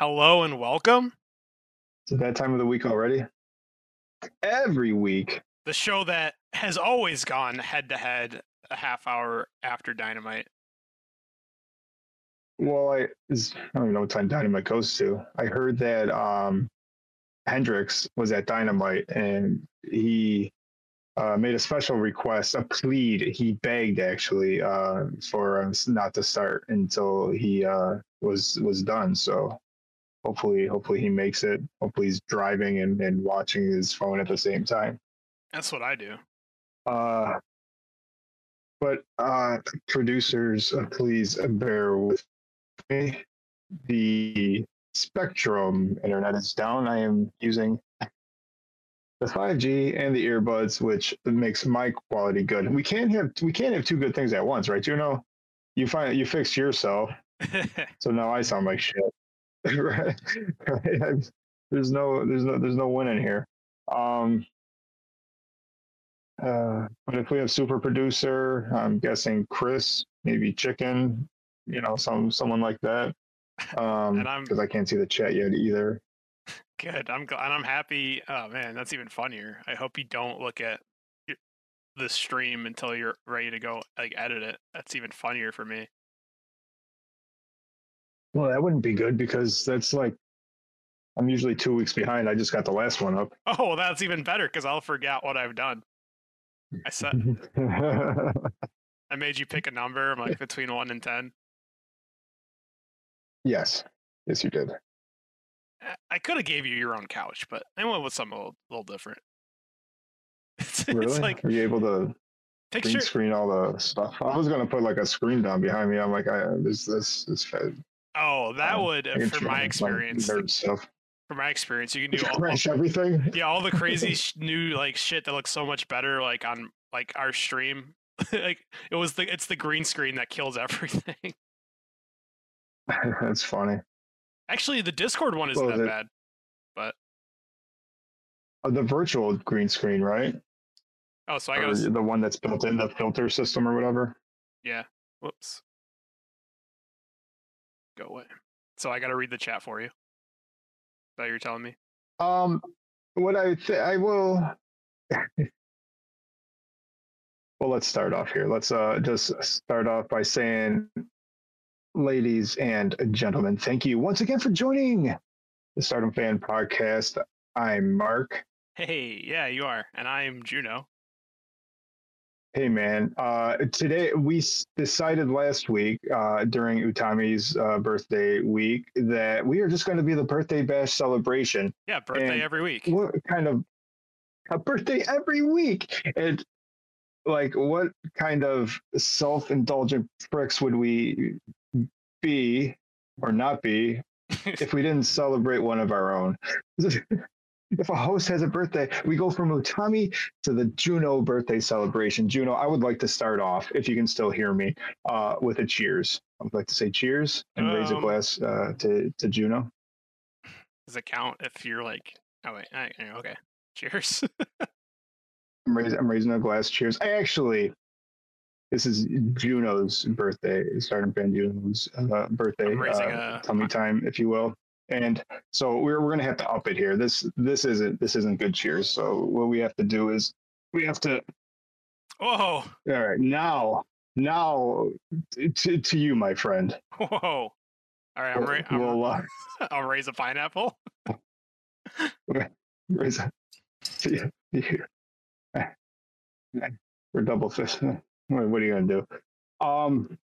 Hello and welcome. Is it that time of the week already? Every week. The show that has always gone head to head a half hour after Dynamite. Well, I, is, I don't even know what time Dynamite goes to. I heard that um, Hendrix was at Dynamite and he uh, made a special request, a plead. He begged actually uh, for us not to start until he uh, was was done. So hopefully, hopefully he makes it. Hopefully he's driving and, and watching his phone at the same time. That's what I do. Uh, but uh, producers, uh, please bear with me. The Spectrum internet is down. I am using the 5G and the earbuds, which makes my quality good. We can't have we can't have two good things at once, right? You know, you find you fixed yourself, so now I sound like shit. right? right? There's no there's no there's no winning here. Um, uh, but if we have super producer, I'm guessing Chris, maybe Chicken, you know, some someone like that. Um, And I'm- because I can't see the chat yet either. Good. I'm glad. And I'm happy. Oh man, that's even funnier. I hope you don't look at the stream until you're ready to go like edit it. That's even funnier for me. Well, that wouldn't be good because that's like I'm usually two weeks behind. I just got the last one up. Oh, well, that's even better because I'll forget what I've done. I said I made you pick a number. I'm like between one and ten. yes, yes, you did. I- could have gave you your own couch, but I went with something a little, little different. It's, Really? it's like Are you able to green picture. screen all the stuff? I was gonna put like a screen down behind me. I'm like, I this this this. Oh, that um, would, I from my experience, nerd stuff. from my experience, you can do all, Crash everything. yeah all the crazy sh- new like shit that looks so much better like on like our stream. like it was the it's the green screen that kills everything. That's funny. Actually, the Discord one isn't Well, that the- bad. But Uh, the virtual green screen, right? oh, so I got the one that's built in the filter system or whatever. yeah. Whoops. Go away. So I got to read the chat for you. Is that you're telling me? Um, what I would say, I will. well, let's start off here. Let's uh just start off by saying, ladies and gentlemen, thank you once again for joining the Stardom Fan Podcast. I'm Mark. Hey, yeah, you are, and I'm Juno. Hey man, uh, today we s- decided last week uh, during Utami's uh, birthday week that we are just going to be the birthday bash celebration. Yeah, birthday And every week. what kind of a birthday every week and like what kind of self-indulgent pricks would we be or not be if we didn't celebrate one of our own if a host has a birthday we go from utami to the juno birthday celebration juno i would like to start off if you can still hear me uh, with a cheers i would like to say cheers and raise a Um, glass uh, to, to juno Does it count if you're like? Oh wait, I, okay. Cheers. I'm raising, I'm raising a glass. Cheers. I actually, this is Juno's birthday, Stardom Fan Juno's uh, birthday, uh, a- tummy time, if you will. And so we're we're gonna have to up it here. This this isn't this isn't good. Cheers. So what we have to do is we have to. Whoa, All right, now now to to you, my friend. whoa. All right, I'm, ra- I'm We'll, uh, I'll raise a pineapple. raise a- you. We're double fist. What what are you gonna do? Um,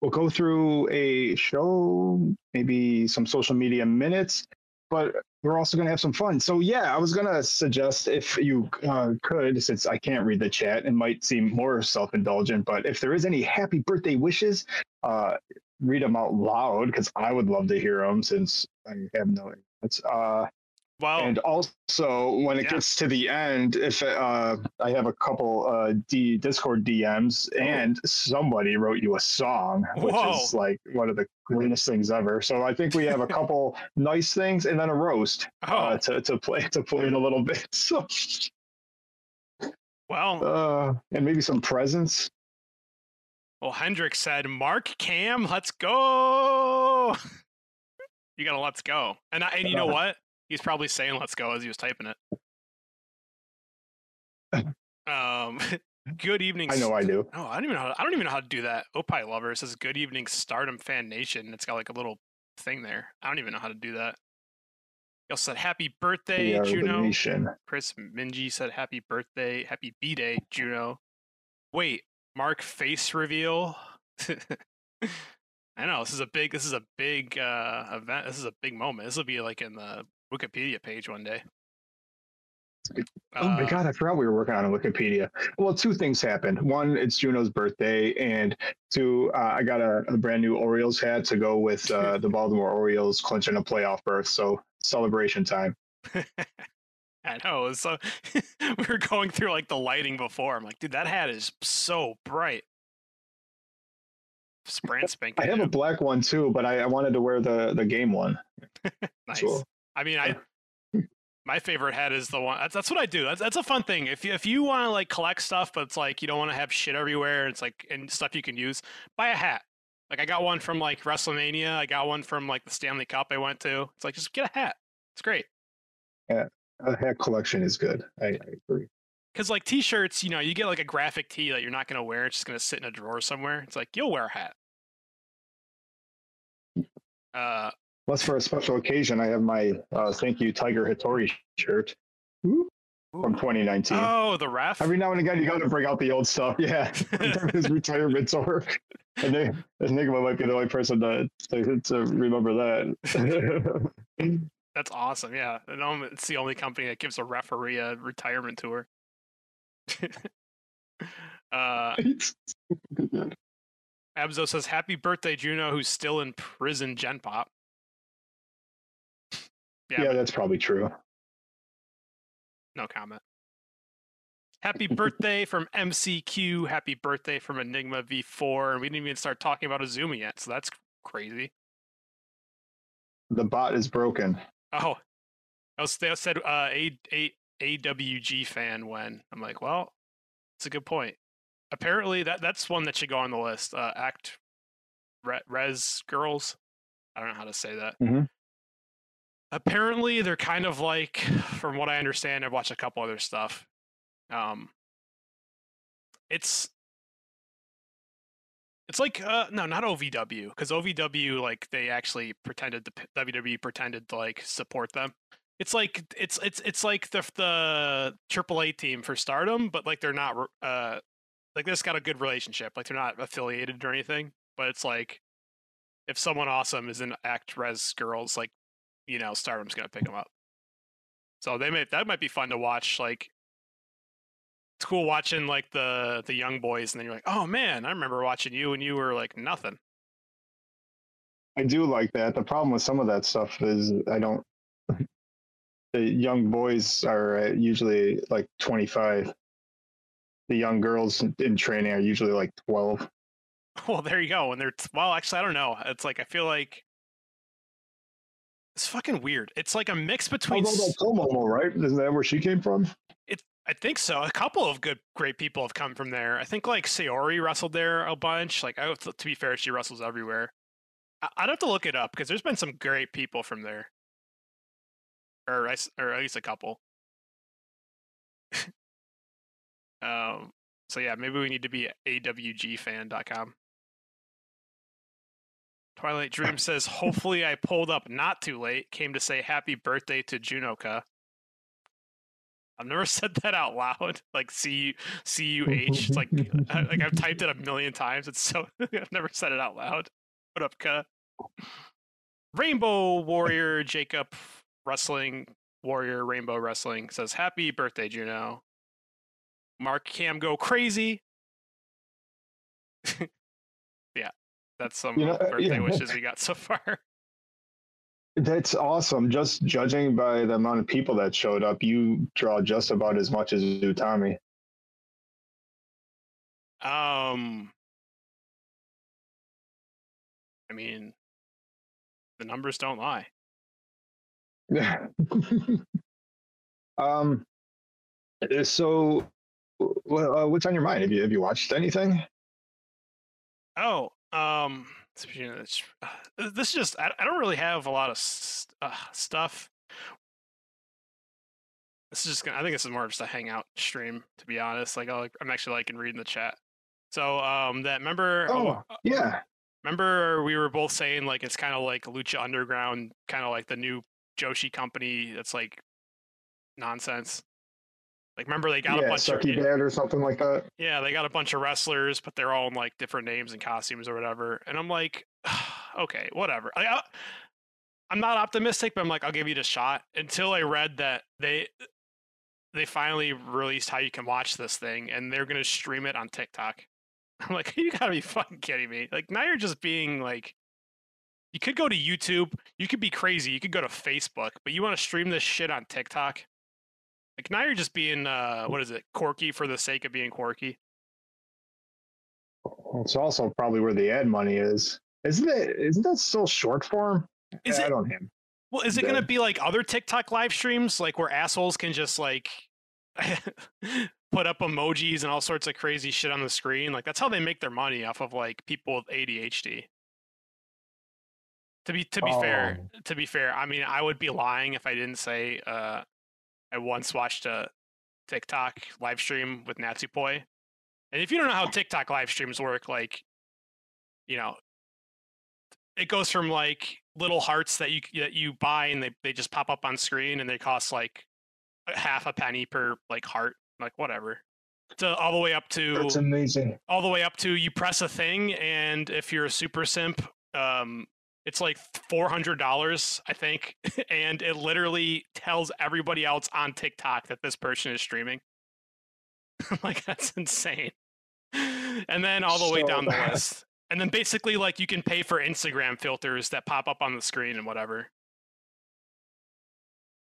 we'll go through a show, maybe some social media minutes, but we're also gonna have some fun. So yeah, I was gonna suggest if you uh, could, since I can't read the chat, it might seem more self-indulgent, but if there is any happy birthday wishes, uh, read them out loud because I would love to hear them since I have no. It's uh, Well, and also, when it yeah. gets to the end, if uh, I have a couple uh, D Discord DMs, Oh. and somebody wrote you a song, which is like one of the greatest things ever. So I think we have a couple nice things, and then a roast oh, uh, to to play to play in a little bit. So well, uh, and maybe some presents. well. Hendrix said, "Mark Cam, let's go." You got to let's go. And I, and you know what? He's probably saying let's go as he was typing it. Um, good evening. I know I do. Oh, I don't even know. How, I don't even know how to do that. Opie lover says good evening, Stardom fan nation. It's got like a little thing there. I don't even know how to do that. He also said happy birthday, We are the Juno. nation. Chris Minji said happy birthday, happy B day, Juno. Wait, Mark face reveal. I know this is a big. This is a big uh, event. This is a big moment. This will be like in the Wikipedia page one day. Oh my Uh, god, I forgot we were working on a Wikipedia. Well, two things happened. One, it's Juno's birthday, and two, uh, I got a, a brand new Orioles hat to go with uh, the Baltimore Orioles clinching a playoff berth. So celebration time. I know. So we were going through like the lighting before. I'm like, dude, that hat is so bright. Brand spanking. I have a black one too, but I, I wanted to wear the the game one. nice. So, I mean, I my favorite hat is the one. That's that's what I do. That's that's a fun thing. If you if you want to like collect stuff, but it's like you don't want to have shit everywhere. It's like and stuff you can use. Buy a hat. Like I got one from like WrestleMania. I got one from like the Stanley Cup I went to. It's like just get a hat. It's great. Yeah, a hat collection is good. I, I agree. Because like t-shirts, you know, you get like a graphic tee that you're not gonna wear. It's just gonna sit in a drawer somewhere. It's like you'll wear a hat. Uh, Plus, for a special occasion, I have my uh, "Thank You Tiger Hattori" shirt from 2019. oh, the ref. Every now and again, you got to bring out the old stuff. Yeah, his retirement tour. And they, Enigma might be the only person to to, to remember that. That's awesome. Yeah, and it's the only company that gives a referee a retirement tour. uh, Abzo says, "Happy birthday, Juno, who's still in prison." Gen Pop. Yeah, yeah, that's probably true. no comment. Happy birthday from MCQ. Happy birthday from Enigma V4. And we didn't even start talking about Azumi yet, so that's crazy. The bot is broken. Oh, I was they said uh, a a AWG fan when I'm like, well, it's a good point. Apparently, that that's one that should go on the list. Uh, act Re- Res Girls. I don't know how to say that. Mhm. Apparently, they're kind of like, from what I understand, I've watched a couple other stuff. Um, it's it's like uh no not OVW because OVW like they actually pretended to WWE pretended to like support them. It's like it's it's it's like the the AAA team for Stardom, but like they're not uh like just got a good relationship. Like they're not affiliated or anything, but it's like if someone awesome is in Act Res Girls, like you know Stardom's gonna pick them up. So they may that might be fun to watch. Like it's cool watching like the the young boys, and then you're like, oh man, I remember watching you, and you were like nothing. I do like that. The problem with some of that stuff is I don't. The young boys are uh, usually like 25. The young girls in training are usually like 12. Well, there you go. And they're well, actually, I don't know. It's like I feel like it's fucking weird. It's like a mix between. Although that's Tomomo, right? Isn't that where she came from? It, I think so. A couple of good, great people have come from there. I think like Sayori wrestled there a bunch. Like, I, to be fair, she wrestles everywhere. I, I'd have to look it up because there's been some great people from there, or I or at least a couple. um. So yeah, maybe we need to be awgfan.com. Twilight Dream says, "Hopefully, I pulled up not too late. Came to say happy birthday to Junoka." I've never said that out loud. Like C C U H. It's like I- like I've typed it a million times. It's so I've never said it out loud. What up, Ka? Rainbow Warrior Jacob Wrestling Warrior Rainbow Wrestling says happy birthday, Juno. Mark Cam go crazy. Yeah, that's some You know, uh, birthday yeah. wishes we got so far. That's awesome. Just judging by the amount of people that showed up, you draw just about as much as Utami. Um, I mean, the numbers don't lie. um. So, uh, what's on your mind? Have you have you watched anything? Oh, um, Speaking of this, uh, this just I, I don't really have a lot of st- uh, stuff. This is just gonna. I think this is more just a hangout stream, to be honest. Like, I'll, I'm actually liking reading the chat. So, um, that remember? Oh, yeah. Remember we were both saying like it's kind of like Lucha Underground, kind of like the new Joshi company. That's like nonsense. Like, remember they got yeah, a bunch Sucky of Dad or something like that. yeah, they got a bunch of wrestlers, but they're all in like different names and costumes or whatever. And I'm like, okay, whatever. I, I, I'm not optimistic, but I'm like, I'll give you the shot. Until I read that they they finally released how you can watch this thing, and they're gonna stream it on TikTok. I'm like, you gotta be fucking kidding me! Like now you're just being like, you could go to YouTube, you could be crazy, you could go to Facebook, but you want to stream this shit on TikTok? Like now you're just being uh, what is it, quirky for the sake of being quirky. It's also probably where the ad money is. Isn't it? Isn't that still short form? Is I it? don't him. Well, is it going to be like other TikTok live streams, like where assholes can just like put up emojis and all sorts of crazy shit on the screen? Like that's how they make their money off of like people with ADHD. To be to be fair, Oh. to be fair, I mean I would be lying if I didn't say uh, I once watched a TikTok live stream with Natsupoi. And if you don't know how TikTok live streams work, like you know, it goes from like little hearts that you that you buy and they, they just pop up on screen and they cost like a half a penny per like heart like whatever to all the way up to That's amazing. all the way up to you press a thing and if you're a super simp um it's like $400 i think and it literally tells everybody else on tiktok that this person is streaming. Like that's insane. And then all the way down the list and then basically like you can pay for instagram filters that pop up on the screen and whatever.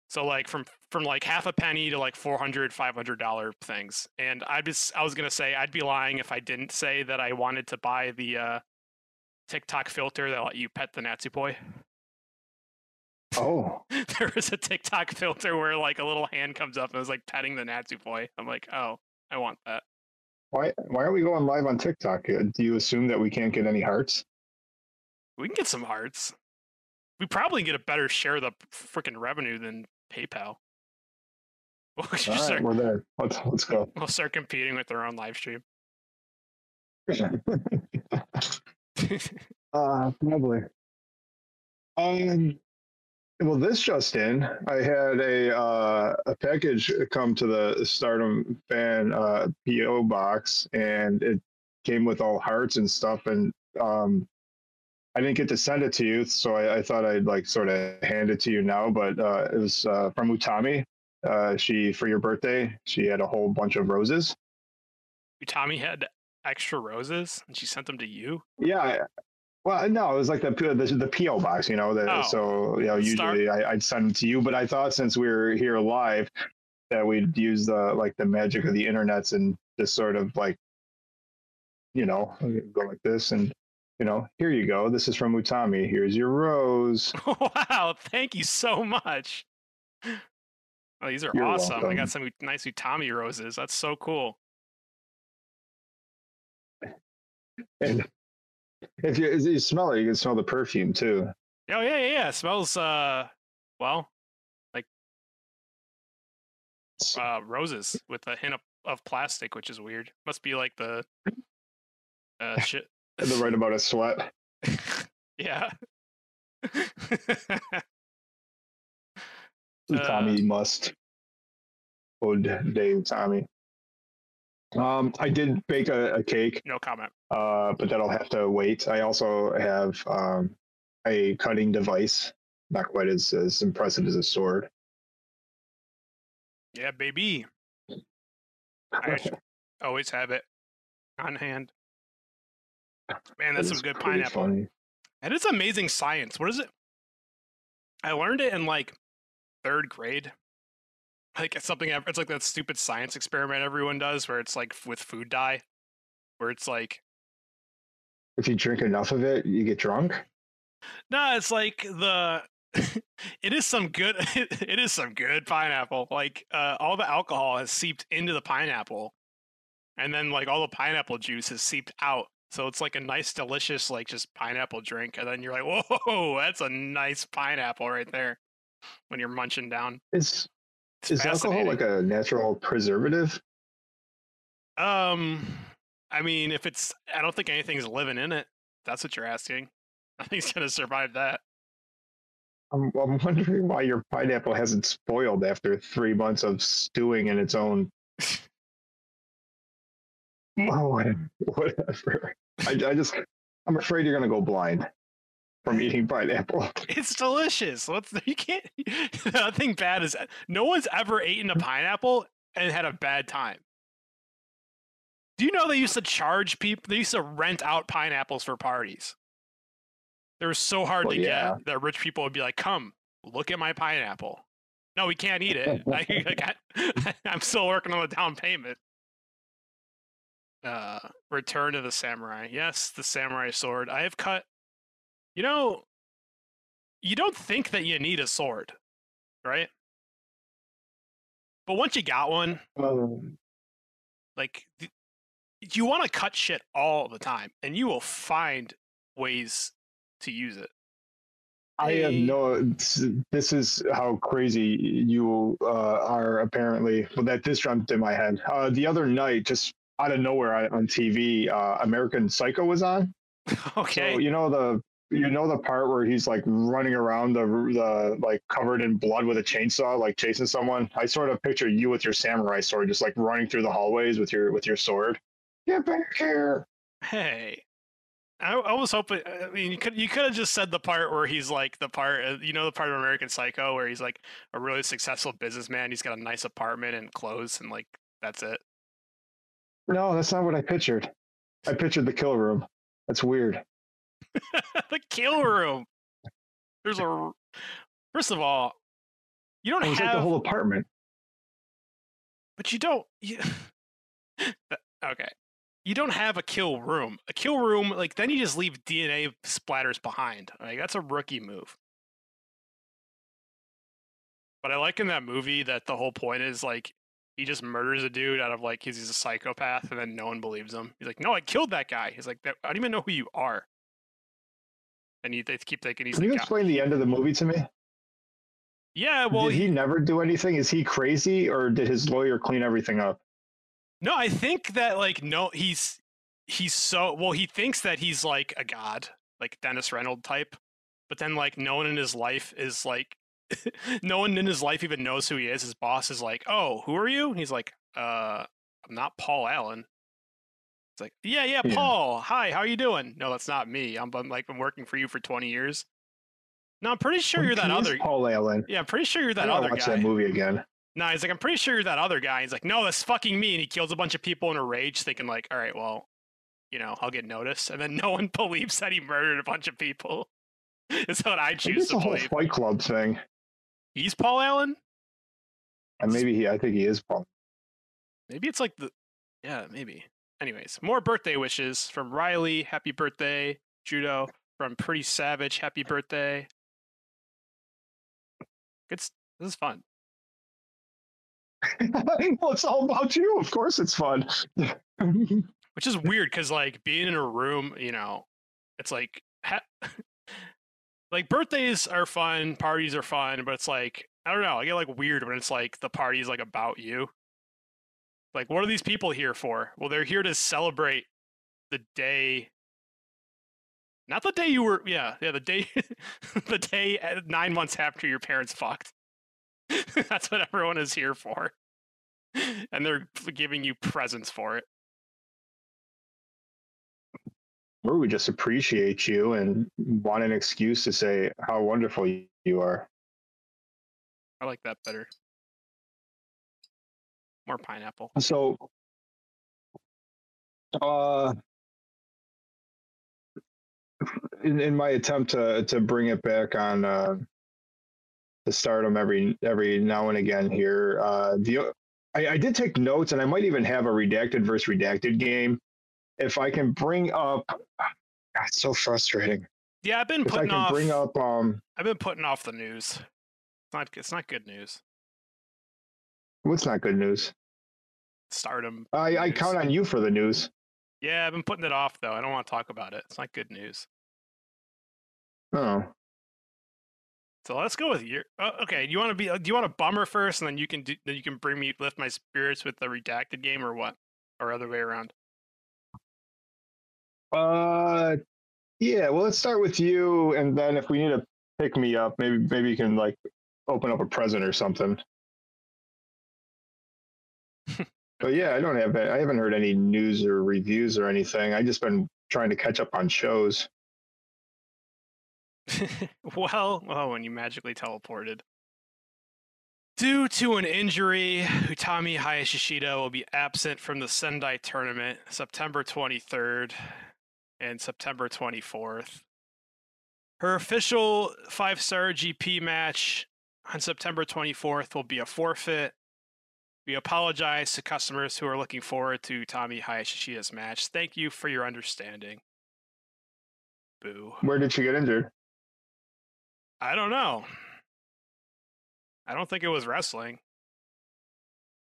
So like from from like half a penny to like 400 500 dollar things and i just i was gonna say i'd be lying if i didn't say that i wanted to buy the uh tiktok filter that let you pet the Natsupoi. Oh, there was a tiktok filter where like a little hand comes up and is like petting the Natsupoi. i'm like oh i want that why? Why are we going live on TikTok? Uh, Do you assume that we can't get any hearts? we can get some hearts we probably get a better share of the freaking revenue than paypal we'll, All right, start, we're there. Let's let's go. we'll start competing with their own live stream uh, probably. Um. Well, this just in, I had a uh, a package come to the Stardom fan uh, PO box, and it came with all hearts and stuff. And um, I didn't get to send it to you, so I, I thought I'd like sort of hand it to you now. But uh, it was uh, from Utami. Uh, she for your birthday, she had a whole bunch of roses. Tommy had extra roses and she sent them to you. Yeah. Well, uh, no, it was like the the, the PO box, you know. The, Oh. So you know, Star- usually I, I'd send them to you, but I thought since we are here live, that we'd use the like the magic of the internets and just sort of like, you know, go like this and you know, here you go. This is from Utami. Here's your rose. wow, thank you so much. Oh, these are You're awesome. I got some nice Utami roses. That's so cool. And if you, if you smell it, you can smell the perfume too. Oh yeah, yeah, yeah. It smells uh well, like uh roses with a hint of, of plastic, which is weird. Must be like the uh shit. the right amount of sweat. yeah. Tommy must. Old day Tommy. Um, I did bake a, a cake, no comment. uh, but that'll have to wait. I also have um, a cutting device, not quite as, as impressive as a sword. Yeah, baby. I always have it on hand. Man, that's some good pineapple. funny. And it's amazing science. What is it? I learned it in like third grade. Like it's something. It's like that stupid science experiment everyone does, where it's like with food dye, where it's like If you drink enough of it, you get drunk. no, it's like the. it is some good. it is some good pineapple. Like uh, all the alcohol has seeped into the pineapple, and then like all the pineapple juice has seeped out, So it's like a nice, delicious, like just pineapple drink, and then you're like, "Whoa, that's a nice pineapple right there." When you're munching down, Is it's is alcohol like a natural preservative? Um, I mean, if it's, I don't think anything's living in it. That's what you're asking. Nothing's gonna survive that. I'm, I'm wondering why your pineapple hasn't spoiled after three months of stewing in its own. oh, whatever. whatever. I, I just, I'm afraid you're gonna go blind from eating pineapple. It's delicious. What's you can't. Nothing bad is. No one's ever eaten a pineapple and had a bad time. Do you know they used to charge people? They used to rent out pineapples for parties. They were so hard Well, to yeah. get that rich people would be like, "Come, look at my pineapple." No, we can't eat it. I, I'm still working on the down payment. Uh, Return to the Samurai. Yes, the samurai sword. I have cut. You know, you don't think that you need a sword, right? But once you got one, Um, like you want to cut shit all the time, and you will find ways to use it. I have no. This is how crazy you uh, are. Apparently, But that this jumped in my head. Uh, the other night, just out of nowhere on on TV, uh, American Psycho was on. okay. So you know the you know the part where he's like running around the the like covered in blood with a chainsaw, like chasing someone. I sort of picture you with your samurai sword, just like running through the hallways with your with your sword. Get back here! Hey, I, I was hoping. I mean, you could you could have just said the part where he's like the part, uh, you know, the part of American Psycho where he's like a really successful businessman. He's got a nice apartment and clothes, and like that's it. No, that's not what I pictured. I pictured the kill room. That's weird. the kill room. There's a. First of all, you don't It was have, like the whole apartment. but you don't. You, okay, you don't have a kill room. A kill room, like then you just leave DNA splatters behind. Like that's a rookie move. But I like in that movie that the whole point is like he just murders a dude out of like he's, he's a psychopath, and then no one believes him. He's like, "No, I killed that guy." He's like, "I don't even know who you are." And you, they keep thinking he's Can the you guy. explain the end of the movie to me? Yeah, well, did he never do anything? Is he crazy, or did his lawyer clean everything up? No, I think that like no, he's he's so well. He thinks that he's like a god, like Dennis Reynolds type, but then like no one in his life is like, no one in his life even knows who he is. His boss is like, "Oh, who are you?" And he's like, "Uh, I'm not Paul Allen." It's like, "Yeah, yeah, Yeah. Paul. Hi, how are you doing?" No, that's not me. I'm, I'm like been working for you for 20 years. No, I'm pretty sure you're that other. Paul Allen. Yeah, I'm pretty sure you're that gotta other watch guy. that movie again. No, he's like, I'm pretty sure you're that other guy. He's like, no, that's fucking me. And he kills a bunch of people in a rage, thinking like, all right, well, you know, I'll get noticed. And then no one believes that he murdered a bunch of people. Is what I choose it's to a whole. Fight Club thing, He's Paul Allen. and maybe he. I think he is Paul. Maybe it's like the, yeah, maybe. Anyways, more birthday wishes from Riley. Happy birthday, Judo. From Pretty Savage. Happy birthday. Good. This is fun. well, it's all about you. Of course, it's fun. which is weird because like being in a room you know it's like ha- like birthdays are fun parties are fun but it's like i don't know i get like weird when it's like the party's like about you like what are these people here for well they're here to celebrate the day not the day you were yeah yeah the day the day uh, nine months after your parents fucked that's what everyone is here for and they're giving you presents for it or we just appreciate you and want an excuse to say how wonderful you are. I like that better. More pineapple. So, uh, in, in my attempt to to bring it back on uh, to stardom every every now and again here, uh, the I, I did take notes, and I might even have a redacted versus redacted game. If I can bring up, God, it's so frustrating. Yeah, I've been If I putting can off. bring up, um, I've been putting off the news. It's not. It's not good news. What's not good news? Stardom. I, I count on you for the news. Yeah, I've been putting it off though. I don't want to talk about it. It's not good news. Oh, So let's go with your. Uh, okay, do you want to be? Do you want a bummer first, and then you can do, then you can bring me lift my spirits with the redacted game, or what, or other way around? uh, yeah. Well, let's start with you, and then if we need to pick me up, maybe maybe you can like open up a present or something. But yeah, I don't have I haven't heard any news or reviews or anything. I just been trying to catch up on shows. well, oh, when you magically teleported. Due to an injury, Utami Hayashishita will be absent from the Sendai tournament September 23rd and September 24th. Her official five star GP match on September 24th will be a forfeit. We apologize to customers who are looking forward to Tommy Hayashishita's match. Thank you for your understanding. Boo. Where did she get injured? I don't know. I don't think it was wrestling.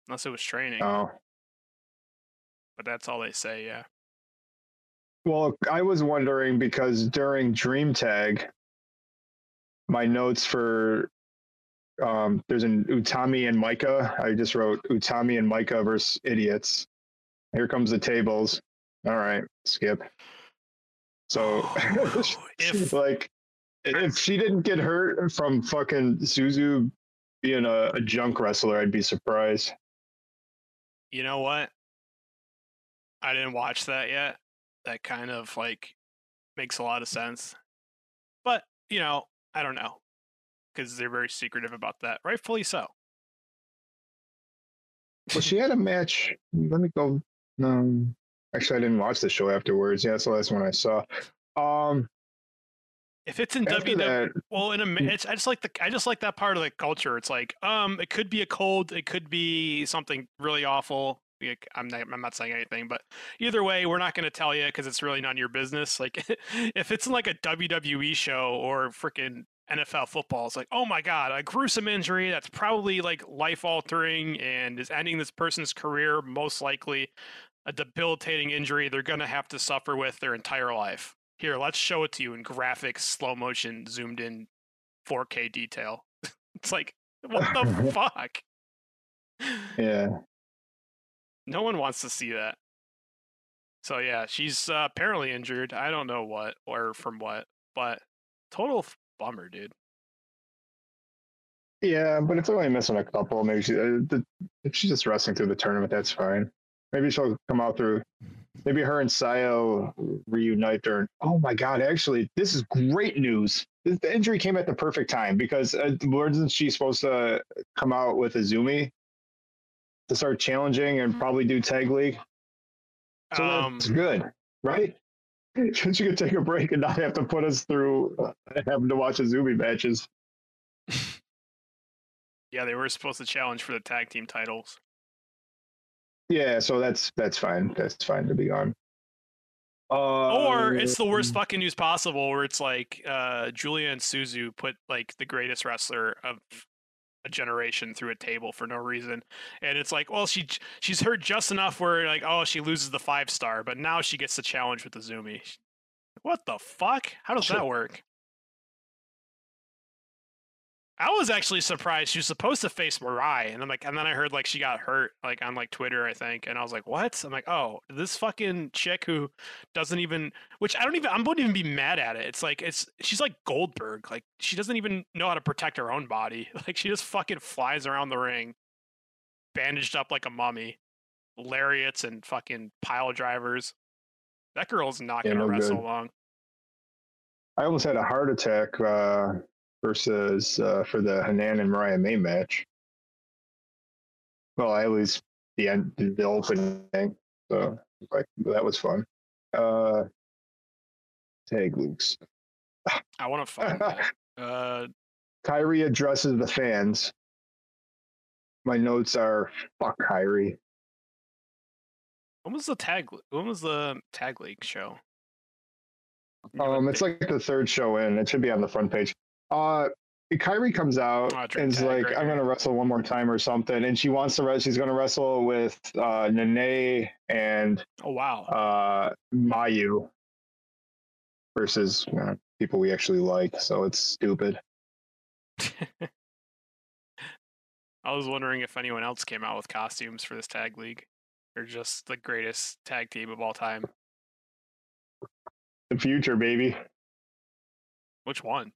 Unless it was training. Oh, but that's all they say, yeah. well, I was wondering because during Dream Tag, my notes for um, there's an Utami and Micah. I just wrote Utami and Micah versus idiots. Here comes the tables. All right, skip. So, If- like, if she didn't get hurt from fucking Suzu being a, a junk wrestler, I'd be surprised. You know what? I didn't watch that yet. That kind of like makes a lot of sense. But, you know, I don't know. Because they're very secretive about that. Rightfully so. Well, she had a match. Let me go. Um, actually, I didn't watch the show afterwards. Yeah, that's the last one I saw. Um, If it's in WWE, that, well, in a, ma- it's, I just like the, I just like that part of the culture. It's like, um, it could be a cold, it could be something really awful. Like, I'm not, I'm not saying anything, but either way, we're not going to tell you because it's really none of your business. Like, if it's in like a WWE show or freaking NFL football, it's like, oh my god, a gruesome injury that's probably like life altering and is ending this person's career, most likely a debilitating injury they're going to have to suffer with their entire life. Here, let's show it to you in graphic, slow motion, zoomed in 4K detail. it's like, what the fuck? yeah. No one wants to see that. So yeah, she's uh, apparently injured. I don't know what or from what, but total bummer, dude. Yeah, but it's only missing a couple. Maybe she, uh, the, if she's just wrestling through the tournament, that's fine. Maybe she'll come out through. Maybe her and Sayo reunite during. Oh my God! Actually, this is great news. This, the injury came at the perfect time because uh, wasn't she supposed to come out with Azumi to start challenging and probably do tag league? So Um, that's good, right? She could take a break and not have to put us through uh, having to watch Azumi matches. yeah, they were supposed to challenge for the tag team titles. Yeah, so that's that's fine. That's fine to be on. Uh, Or it's the worst fucking news possible, where it's like uh, Giulia and Suzu put like the greatest wrestler of a generation through a table for no reason, and it's like, well, she she's heard just enough where like, oh, she loses the five star, but now she gets the challenge with the Zumi. What the fuck? How does Sure. that work? I was actually surprised. She was supposed to face Mirai, and I'm like, and then I heard like she got hurt, like on like Twitter, I think, and I was like, what? I'm like, oh, this fucking chick who doesn't even, which I don't even, I wouldn't even be mad at it. It's like it's she's like Goldberg, like she doesn't even know how to protect her own body. Like she just fucking flies around the ring, bandaged up like a mummy, lariats and fucking pile drivers. That girl's not Yeah, gonna no wrestle good. long. I almost had a heart attack uh, versus uh, for the Hanan and Mariah May match. Well, at least the end, the opening. So like that was fun. Uh, tag Luke's. I want to find that. Uh, Kairi addresses the fans. My notes are fuck Kairi. when was the tag? When was the tag league show? You have a Um, it's like the third show in. It should be on the front page. Uh, Kairi comes out Oh, and is like, right "I'm gonna wrestle one more time or something," and she wants to wrestle. She's gonna wrestle with uh, Nene and Oh wow. uh, Mayu versus you know, people we actually like. So it's stupid. I was wondering if anyone else came out with costumes for this tag league. They're just the greatest tag team of all time. The future, baby. Which one?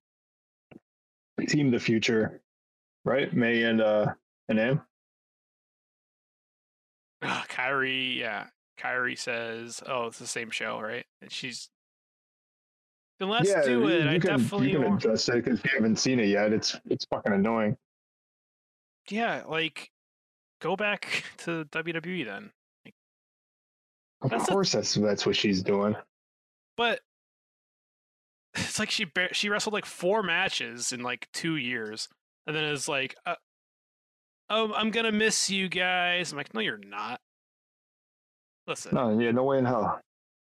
Team the future, right? May and uh, and M. Ugh, Kairi, yeah. Kairi says, "Oh, it's the same show, right?" And she's, then let's yeah, do it. You I can, definitely, you can adjust it because you haven't seen it yet. It's it's fucking annoying. yeah, like, go back to WWE then. Of That's the- course, that's that's what she's doing. But it's like she bar- she wrestled like four matches in like two years, and then it's like, uh, "Oh, I'm gonna miss you guys." I'm like, "No, you're not." Listen, No, yeah, no way in hell.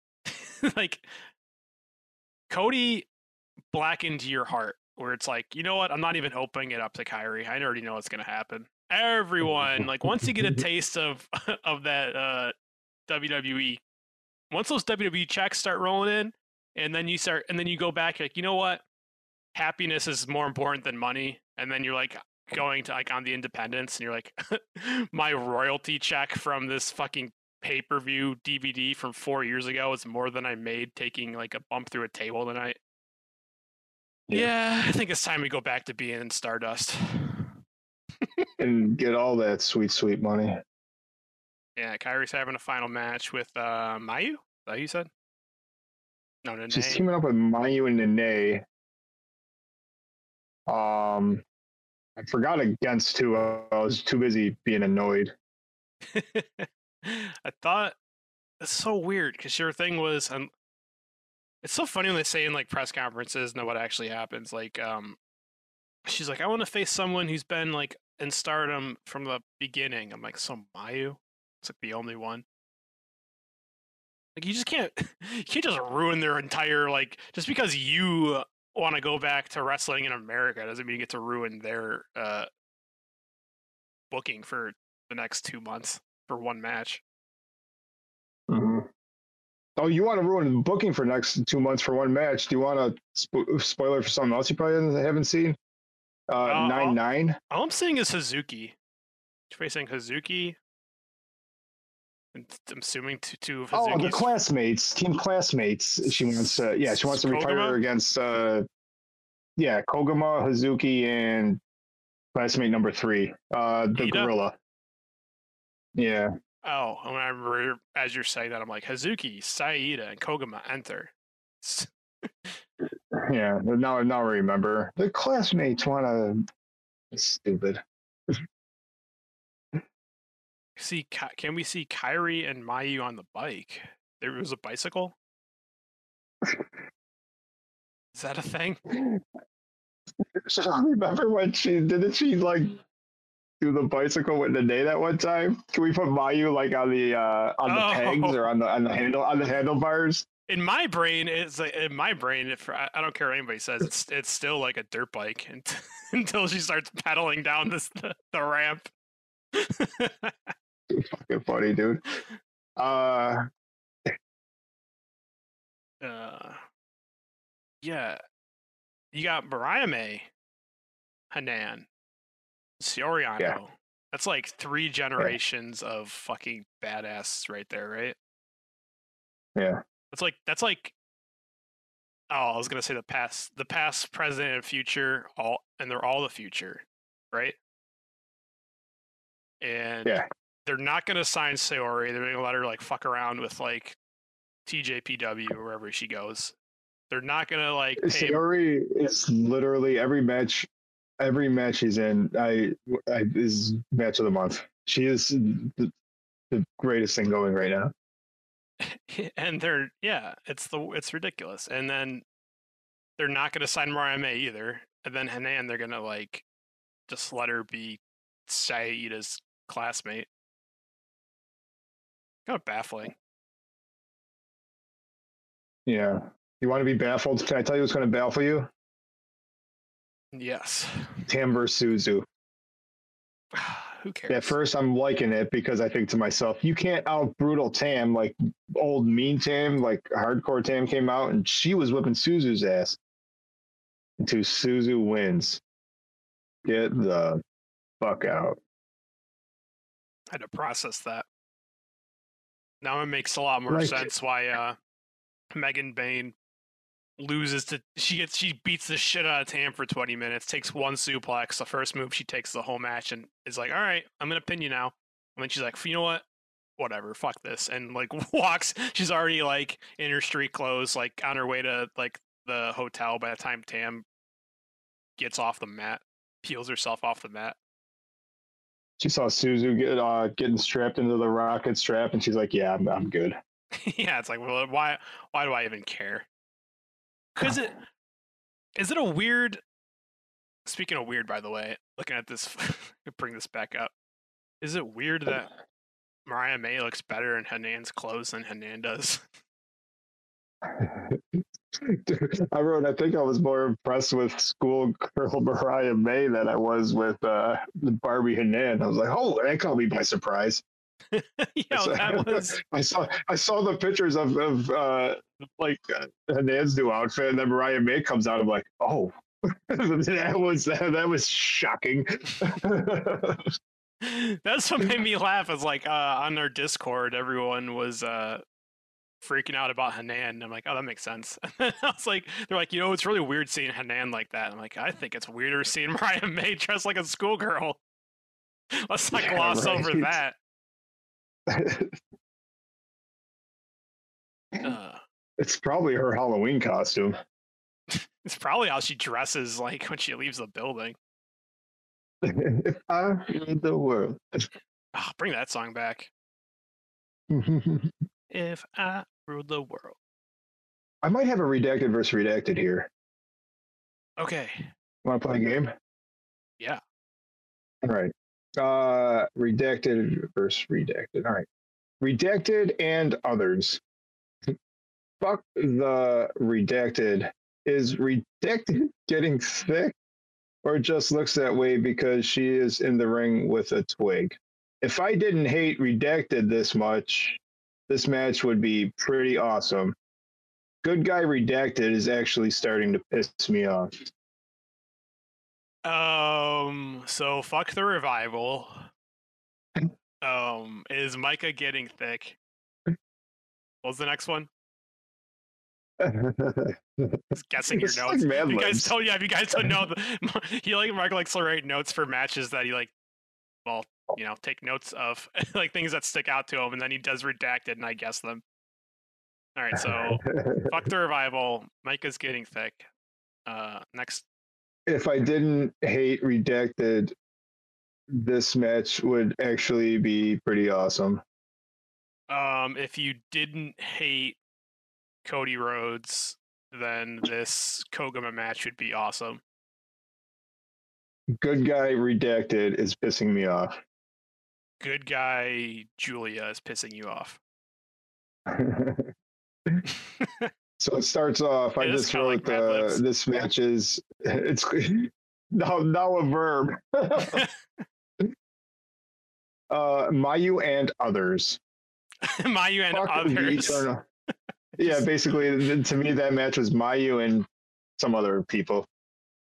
like Cody blackened your heart where it's like, you know what? I'm not even opening it up to Kairi. I already know what's gonna happen. Everyone, like once you get a taste of of that uh WWE, once those WWE checks start rolling in, and then you start and then you go back, you're like, you know what? Happiness is more important than money. And then you're like going to like on the independence and you're like, my royalty check from this fucking pay-per-view DVD from four years ago is more than I made taking like a bump through a table tonight. Yeah. Yeah, I think it's time we go back to being in Stardust. And get all that sweet, sweet money. Yeah, Kairi's having a final match with uh Mayu. Is that you said? No, no, She's teaming up with Mayu and Nene. Um, I forgot against who. I was too busy being annoyed. I thought it's so weird because your thing was, um, it's so funny when they say in like press conferences, know what actually happens. Like, um, she's like, I want to face someone who's been like in stardom from the beginning. I'm like, so Mayu? It's like the only one. Like, you just can't, you can't just ruin their entire like just because you want to go back to wrestling in America doesn't mean you get to ruin their uh booking for the next two months for one match. Mhm. Oh, you want to ruin the booking for next two months for one match? Do you want a spo- spoiler for something else you probably haven't seen? Uh, Uh, nine nine. All I'm seeing is Hazuki. She's facing Hazuki. I'm assuming two, two of Oh, the classmates, team classmates. She wants to, yeah, she wants to retire against, uh, yeah, Koguma, Hazuki, and classmate number three, uh, the Iida? gorilla. Yeah, oh, and I remember as you're saying that, I'm like, Hazuki, Saida, and Koguma enter. Yeah. Now, now I remember the classmates want to. Stupid. See, can we see Kairi and Mayu on the bike? There was a bicycle? Is that a thing? remember when she didn't she like do the bicycle with the day that one time? Can we put Mayu like on the uh on the Oh. pegs or on the on the handle on the handlebars? In my brain, it's like in my brain. If I I don't care what anybody says, it's it's still like a dirt bike until she starts pedaling down this the, the ramp. Fucking funny, dude. Uh, uh, yeah, you got Mariah May, Hanan, Soriano. That's like three generations of fucking badass right there, right? yeah. That's like that's like oh, I was gonna say the past, the past, present, and future, all and they're all the future, right? And Yeah. They're not gonna sign Sayori. They're gonna let her like fuck around with like TJPW or wherever she goes. They're not gonna like pay. Sayori is literally every match, every match she's in, I, I is match of the month. She is the, the greatest thing going right now. and they're yeah, it's the it's ridiculous. And then they're not gonna sign Mariah May either. And then Hanan, they're gonna like just let her be Saida's classmate. Kind of baffling. Yeah. You want to be baffled? Can I tell you what's going to baffle you? Yes. Tam versus Suzu. Who cares? At first, I'm liking it because I think to myself, you can't out brutal Tam like old mean Tam, like hardcore Tam came out and she was whipping Suzu's ass until Suzu wins. Get the fuck out. I had to process that. Now it makes a lot more sense why uh Megan Bayne loses to she gets she beats the shit out of Tam for 20 minutes, takes one suplex, the first move she takes the whole match and is like, "All right, I'm going to pin you now." And then she's like, "You know what? Whatever, fuck this." And like walks, she's already like in her street clothes like on her way to like the hotel by the time Tam gets off the mat, peels herself off the mat. She saw Suzu get uh, getting strapped into the rocket strap, and she's like, "Yeah, I'm, I'm good." yeah, it's like, well, why why do I even care? Cuz it is it a weird Speaking of weird by the way, looking at this bring this back up. Is it weird that Mariah May looks better in Hanan's clothes than Hanan does? I wrote, I think I was more impressed with schoolgirl Mariah May than I was with uh, Barbie Hanan. I was like, oh, that caught me by surprise. know, So- that was I saw I saw the pictures of of uh, like uh, Hanan's new outfit, and then Mariah May comes out. I'm like, oh, that was that, that was shocking. That's what made me laugh. Is like uh, on their Discord, everyone was uh, freaking out about Hanan. I'm like, oh, that makes sense. I was like, they're like, you know, it's really weird seeing Hanan like that. I'm like, I think it's weirder seeing Mariah May dressed like a schoolgirl. Let's not Yeah, gloss over that. Uh, it's probably her Halloween costume. it's probably how she dresses like when she leaves the building. if I the world. Oh, bring that song back. If I ruled the world. I might have a redacted versus redacted here. Okay. Want to play a game? Yeah. All right. Uh, redacted versus redacted. All right. Redacted and others. Fuck the redacted. Is redacted getting thick or just looks that way because she is in the ring with a twig? If I didn't hate redacted this much, this match would be pretty awesome. Good guy redacted is actually starting to piss me off. Um. So fuck the revival. Um. Is Micah getting thick? What's the next one? Just guessing your like notes. Mad you guys don't. Yeah. If you guys don't know, the, he like Mark likes to write notes for matches that he like. Well, you know, take notes of like things that stick out to him, and then he does redacted, and I guess them. All right. So fuck the revival. Mike is getting thick. Uh. Next. if I didn't hate Redacted, this match would actually be pretty awesome. Um, if you didn't hate Cody Rhodes, then this Kogama match would be awesome. Good guy Redacted is pissing me off. Good guy Giulia is pissing you off. so it starts off. I just wrote like uh, this match is it's now now a verb. uh, Mayu and others. Mayu and Fuck others. Yeah, basically, to me, that match was Mayu and some other people.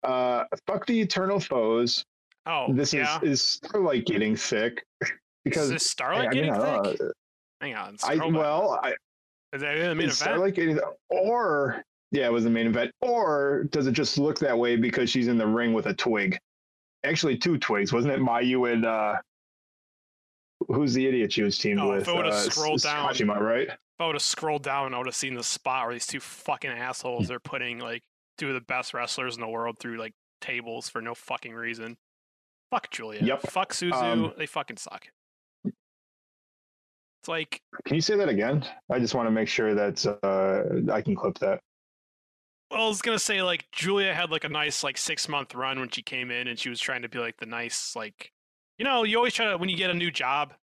Uh, fuck the Eternal Foes. Oh, this yeah. is is Starlight getting thick because is this Starlight I mean, getting I thick? know. Hang on. I well, I, is that the main is event? Starlight getting or yeah, it was the main event, or does it just look that way because she's in the ring with a twig? Actually, two twigs, wasn't it? Mayu and uh, who's the idiot she was teamed Oh, if with? it would've uh, scrolled down- Kashima, right? If I would have scrolled down, I would have seen the spot where these two fucking assholes are putting like two of the best wrestlers in the world through like tables for no fucking reason. Fuck Giulia. Yep. Fuck Suzu. Um, they fucking suck. It's like Can you say that again? I just want to make sure that uh, I can clip that. well, I was gonna say like Giulia had like a nice like six month run when she came in and she was trying to be like the nice like you know, you always try to when you get a new job,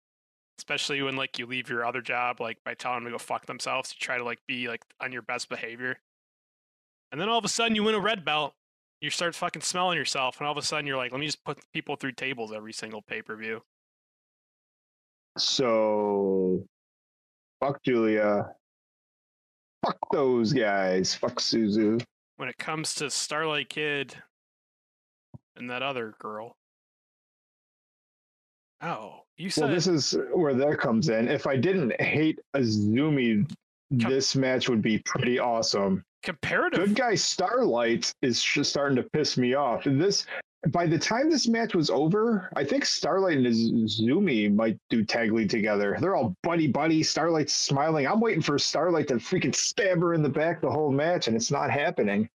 especially when like you leave your other job, like by telling them to go fuck themselves, you try to like be like on your best behavior. And then all of a sudden you win a red belt You start fucking smelling yourself, and all of a sudden you're like, let me just put people through tables every single pay per view. So, fuck Giulia. Fuck those guys. Fuck Suzu. When it comes to Starlight Kid and that other girl. Oh, you said Well, this is where that comes in. If I didn't hate Azumi, Com- this match would be pretty awesome. Comparative. Good guy Starlight is just starting to piss me off. This by the time this match was over, I think Starlight and Zumi might do tag league together. They're all buddy buddy. Starlight's smiling. I'm waiting for Starlight to freaking stab her in the back the whole match, and it's not happening.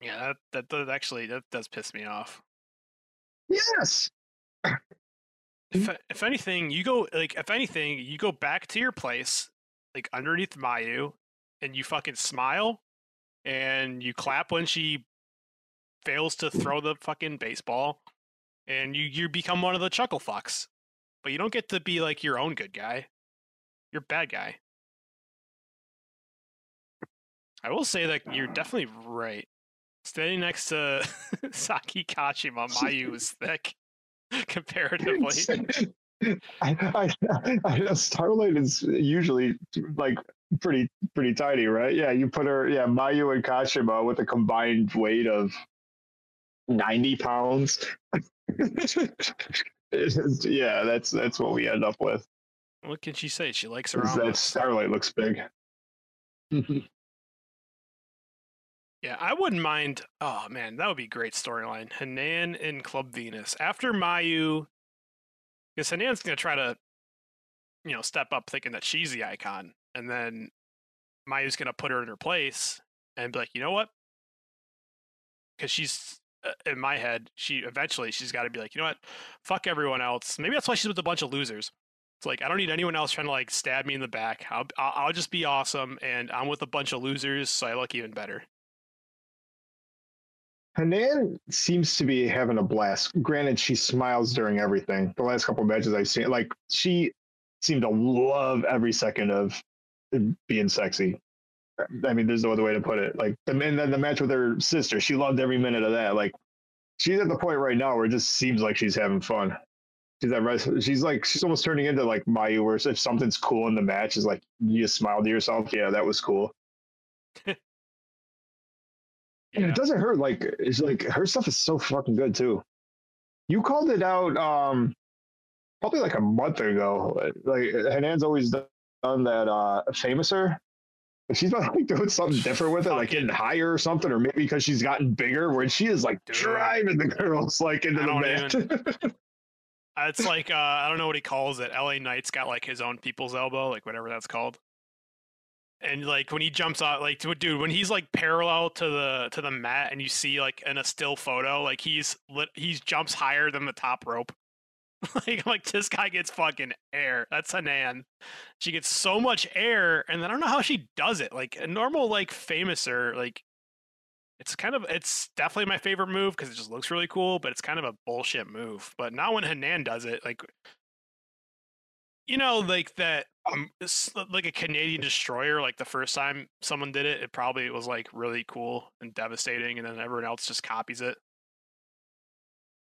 Yeah, that, that does actually that does piss me off. Yes. If if anything, you go like if anything, you go back to your place, like underneath Mayu, and you fucking smile, and you clap when she fails to throw the fucking baseball, and you you become one of the chuckle fucks. But you don't get to be like your own good guy. You're bad guy. I will say that you're definitely right. Standing next to Saki Kashima, Mayu is thick comparatively. I, I, I Starlight is usually like pretty pretty tiny, right? Yeah, you put her, yeah, Mayu and Kashima with a combined weight of ninety pounds. Is- yeah, that's that's what we end up with. What can she say? She likes her that Starlight looks big. Yeah, I wouldn't mind. Oh man, that would be great storyline. Hanan and Club Venus after Mayu, because Hanan's gonna try to, you know, step up thinking that she's the icon, and then Mayu's gonna put her in her place and be like, you know what? Because she's uh, in my head, she eventually she's got to be like, you know what? Fuck everyone else. Maybe that's why she's with a bunch of losers. It's like I don't need anyone else trying to like stab me in the back. I'll I'll, I'll just be awesome, and I'm with a bunch of losers, so I look even better. Hanan seems to be having a blast. Granted, she smiles during everything. The last couple matches I've seen, like she seemed to love every second of being sexy. I mean, there's no other way to put it. Like, and then the match with her sister, she loved every minute of that. Like, she's at the point right now where it just seems like she's having fun. She's that. rest- She's like, she's almost turning into like Mayu, where if something's cool in the match, is like you just smile to yourself. Yeah, that was cool. And Yeah. it doesn't hurt. Like it's like her stuff is so fucking good too. You called it out um probably like a month ago. Like Hanan's always done that uh famouser. But She's not like doing something different with it, like getting higher or something, or maybe because she's gotten bigger, where she is like Dude. driving the girls like into the. Uh, It's like uh, I don't know what he calls it. LA Knight's got like his own people's elbow, like whatever that's called. And like when he jumps out, like dude, when he's like parallel to the to the mat, and you see like in a still photo, like he's lit, he's jumps higher than the top rope. like like this guy gets fucking air. That's Hanan. She gets so much air, and I don't know how she does it. Like a normal like famouser, like it's kind of it's definitely my favorite move because it just looks really cool, but it's kind of a bullshit move. But now when Hanan does it, like you know, like that, um, like a Canadian destroyer. Like the first time someone did it, it probably was like really cool and devastating, and then everyone else just copies it.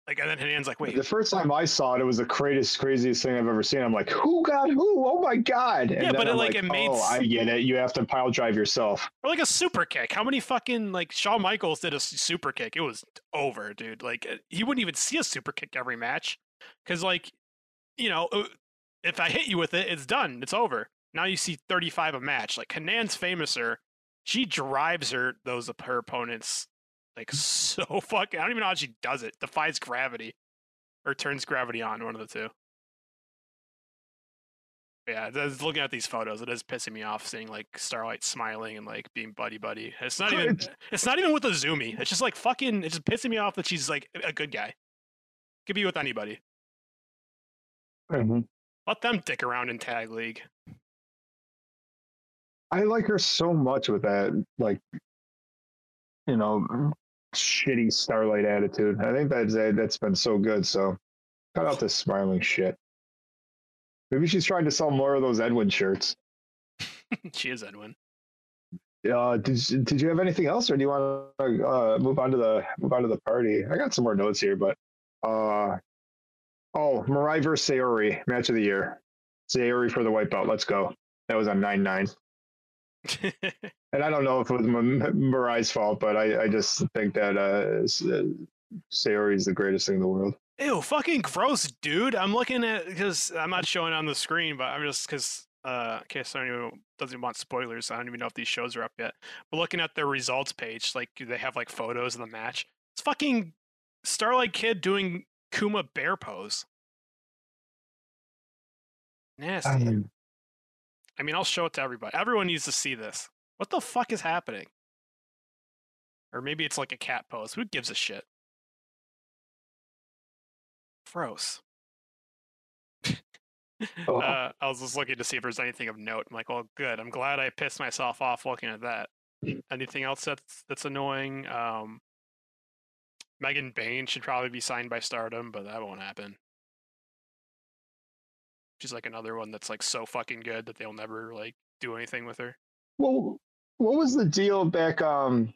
Like and then Hanan's like, wait, the first time I saw it, it was the craziest, craziest thing I've ever seen. I'm like, who got who? Oh my god! And Yeah, but it, I'm like, it made oh, I get it. You have to pile drive yourself. or like a super kick. How many fucking like Shawn Michaels did a super kick? It was over, dude. Like uh, he wouldn't even see a super kick every match because like you know uh, if I hit you with it, it's done. It's over. Now you see 35 a match. Like Hanan's famouser, she drives her those her opponents like hmm. so fucking. I don't even know how she does it. Defies gravity or turns gravity on. One of the two. Yeah, looking at these photos, it is pissing me off seeing like Starlight smiling and like being buddy buddy. It's not even. It's not even with Azumi. It's just like fucking. It's just pissing me off that she's like a good guy. Could be with anybody. Mm-hmm. Let them dick around in tag league. I like her so much with that, like, you know, shitty Starlight attitude. I think that's that's been so good. So, cut out this smiling shit. Maybe she's trying to sell more of those Edwin shirts. she is Edwin. uh, did did you have anything else, or do you want to uh, move on to the move on to the party? I got some more notes here, but uh, oh, Mirai versus Saori match of the year. Saori for the white belt. Let's go. That was on nine nine. and I don't know if it was Mirai's fault, but I, I just think that uh, Saori is the greatest thing in the world. Ew, fucking gross, dude. I'm looking at because I'm not showing on the screen, but I'm just because uh, in case anyone doesn't want spoilers, I don't even know if these shows are up yet. But looking at their results page, like they have like photos of the match. It's fucking Starlight Kid doing Kuma bear pose. Nasty. Um, I mean, I'll show it to everybody. Everyone needs to see this. What the fuck is happening? Or maybe it's like a cat pose. Who gives a shit? Gross. oh. uh, I was just looking to see if there's anything of note. I'm like, well, good. I'm glad I pissed myself off looking at that. anything else that's that's annoying? Um, Megan Bayne should probably be signed by Stardom, but that won't happen. She's like another one that's like so fucking good that they'll never like do anything with her. Well, what was the deal back? Um,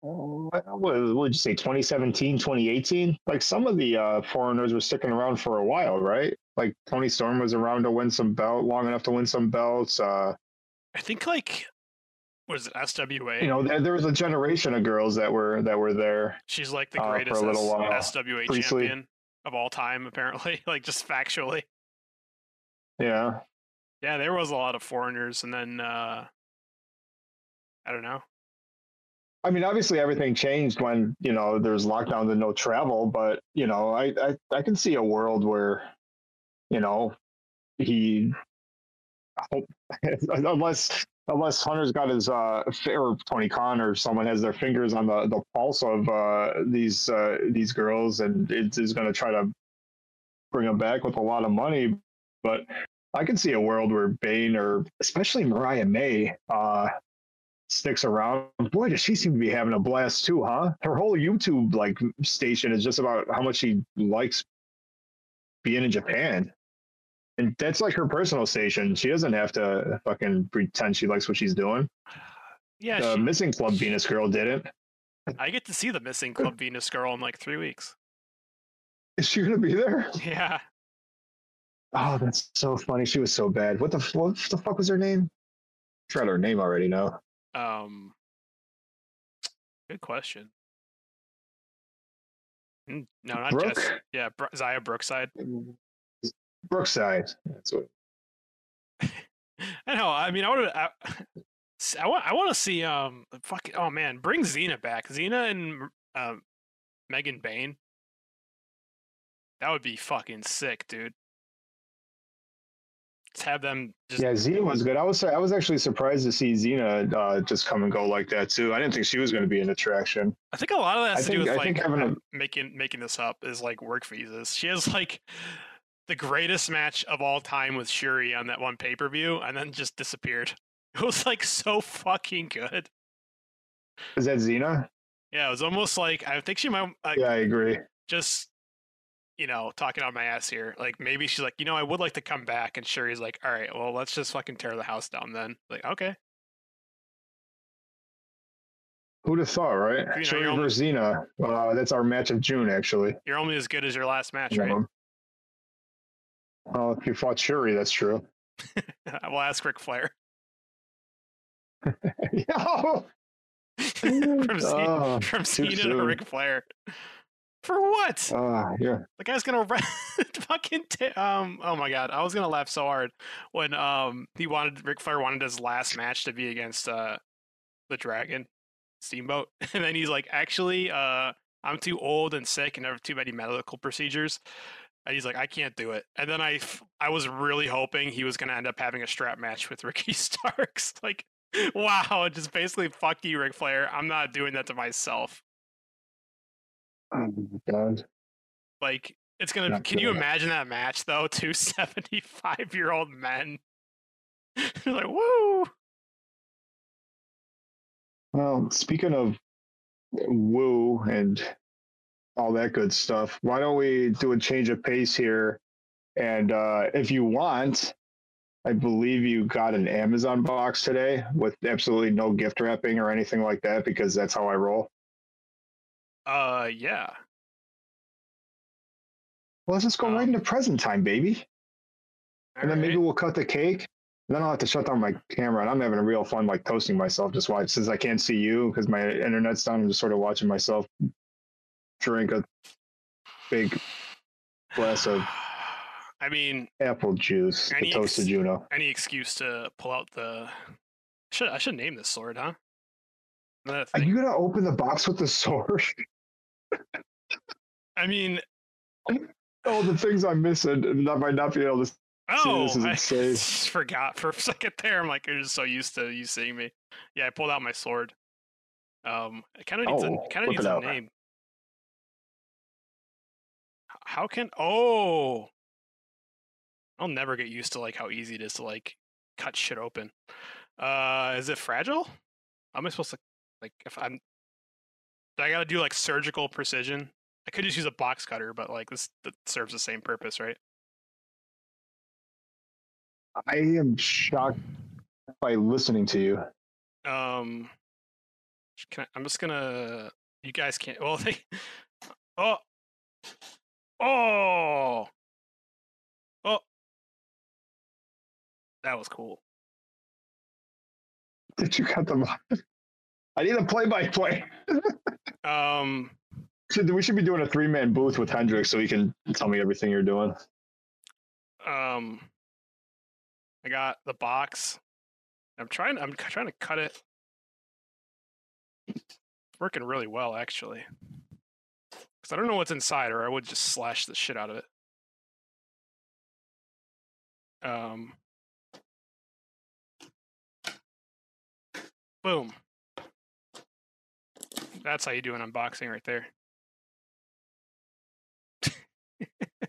what, what would you say? 2017, 2018? Like some of the uh, foreigners were sticking around for a while, right? Like Toni Storm was around to win some belt, long enough to win some belts. Uh, I think like was it SWA? You know, there, there, was a generation of girls that were that were there. She's like the greatest uh, SWA Priestley. champion of all time, apparently. like just factually. Yeah. Yeah, there was a lot of foreigners, and then uh I don't know. I mean, obviously everything changed when you know there's lockdowns and no travel, but you know, I I, I can see a world where, you know, he unless unless Hunter's got his uh or Tony Khan or someone has their fingers on the, the pulse of uh these uh these girls and is going to try to bring them back with a lot of money but I can see a world where Bayne or especially Mariah May uh sticks around. Boy, does she seem to be having a blast too, huh? Her whole YouTube like station is just about how much she likes being in Japan. And that's like her personal station. She doesn't have to fucking pretend she likes what she's doing. Yeah. The she, missing Club she, Venus girl didn't. I get to see the missing Club Venus girl in like three weeks. Is she gonna be there? Yeah. Oh, that's so funny. She was so bad. What the what the fuck was her name? Forgot her name already now. Um good question. No, not Brooke? Jess. Yeah, Br- Xia Brookside. Brookside. That's what. I know. I mean, I would. I, I want. I want to see. Um. Fuck. Oh man, bring Xena back. Xena and um, Megan Bayne. That would be fucking sick, dude. Let's have them. Just... Yeah, Xena was good. I was. I was actually surprised to see Xena uh, just come and go like that too. I didn't think she was going to be an attraction. I think a lot of that has I to think, do with I like a... making making this up is like work visas. She has like the greatest match of all time with Shuri on that one pay per view, and then just disappeared. It was like so fucking good. Is that Xena? Yeah, it was almost like I think she might. Like, yeah, I agree. Just you know, talking on my ass here. Like maybe she's like, you know, I would like to come back, and Shuri's like, all right, well, let's just fucking tear the house down then. Like, okay. Who'd have thought, right? You know, Shuri versus Xena. Uh, that's our match of June, actually. You're only as good as your last match, right? Well, if you fought Shuri, that's true. I will ask Ric Flair. Yo! from C- oh, from Cena to Ric Flair. For what? Uh, yeah. The guy's gonna fucking t- um. Oh my god, I was gonna laugh so hard when um he wanted Ric Flair wanted his last match to be against uh the Dragon Steamboat, and then he's like, actually, uh, I'm too old and sick and have too many medical procedures. And he's like, I can't do it. And then I, I was really hoping he was going to end up having a strap match with Ricky Starks. like, wow, just basically fuck you, Ric Flair. I'm not doing that to myself. Oh my god! Like, it's gonna. Not can you imagine that match though? Two 75 year old men. like, woo. Well, speaking of eh, woo and all that good stuff. Why don't we do a change of pace here? And uh, if you want, I believe you got an Amazon box today with absolutely no gift wrapping or anything like that because that's how I roll. Uh, yeah. Well, let's just go right Um, into present time, baby. And then maybe we'll cut the cake. And then I'll have to shut down my camera. And I'm having a real fun, like toasting myself. Just watch since I can't see you because my internet's down. I'm just sort of watching myself drink a big glass of I mean, apple juice, Any the toasted ex- Juno. any excuse to pull out the. Should I should name this sword, huh? Isn't that a Are you gonna open the box with the sword? I mean, oh, the things I'm missing. and I might not be able to. oh, this is I forgot for a second there. I'm like, you're just so used to you seeing me. Yeah, I pulled out my sword. Um, it kind of needs Oh, a kind of needs a out. name. How can oh? I'll never get used to like how easy it is to like cut shit open. Uh, is it fragile? How am I supposed to like if I'm? Do I gotta do like surgical precision? I could just use a box cutter, but like this that serves the same purpose, right? I am shocked by listening to you. Um, can I, I'm just gonna. You guys can't. Well, they. Oh. Oh. Oh. That was cool. Did you cut them? I need a play-by-play. Um. Should- We should be doing a three-man booth with Hendrix so he can tell me everything you're doing. Um. I got the box. I'm trying. I'm trying to cut it. It's working really well, actually. Because I don't know what's inside, or I would just slash the shit out of it. Um. Boom. That's how you do an unboxing right there.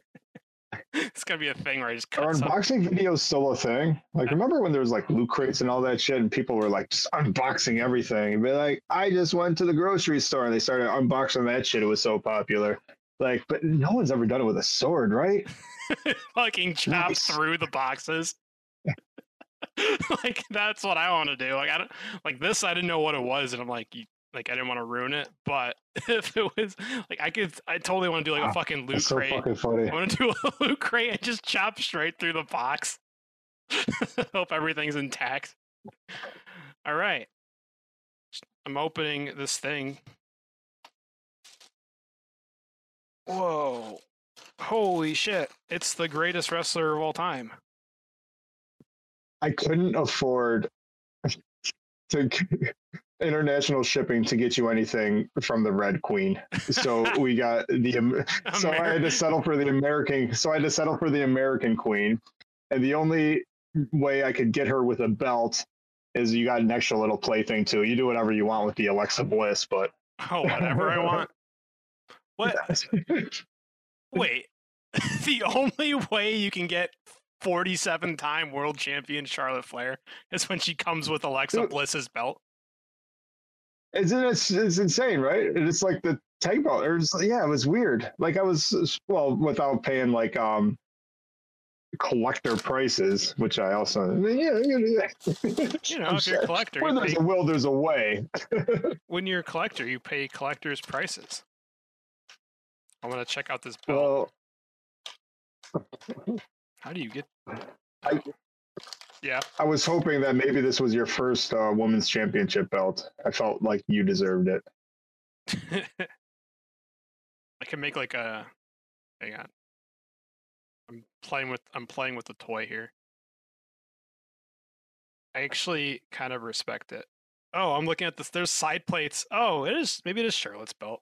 it's gonna be a thing where I just Are unboxing videos still a thing? Like, remember when there was like loot crates and all that shit, and people were like just unboxing everything? And be like, I just went to the grocery store and they started unboxing that shit. It was so popular. Like, but no one's ever done it with a sword, right? fucking chop Nice. through the boxes. like that's what I want to do. Like I don't like this. I didn't know what it was, and I'm like, you, like I didn't want to ruin it. But if it was like I could, I totally want to do like a Ah, fucking loot so crate. fucking funny. I want to do a loot crate and just chop straight through the box. Hope everything's intact. All right, I'm opening this thing. Whoa. Holy shit. It's the greatest wrestler of all time. I couldn't afford to international shipping to get you anything from the Red Queen. So we got the so I had to settle for the American. So I had to settle for the American Queen, and the only way I could get her with a belt is you got an extra little plaything too. You do whatever you want with the Alexa Bliss, but Oh, whatever I want. What? Wait. the only way you can get 47 time world champion Charlotte Flair is when she comes with Alexa Bliss's belt. Isn't? It's, it's insane, right? And It's like the tag belt. Or it's, yeah, it was weird. Like I was well without paying like um collector prices, which I also yeah. You know, if you're a collector, where you there's pay, a will, there's a way. when you're a collector, you pay collector's prices. I want to check out this belt. Well, How do you get? I- Yeah. I was hoping that maybe this was your first uh, women's championship belt. I felt like you deserved it. I can make like a. Hang on. I'm playing with. I'm playing with the toy here. I actually kind of respect it. Oh, I'm looking at this. There's side plates. Oh, it is. Maybe it is Charlotte's belt.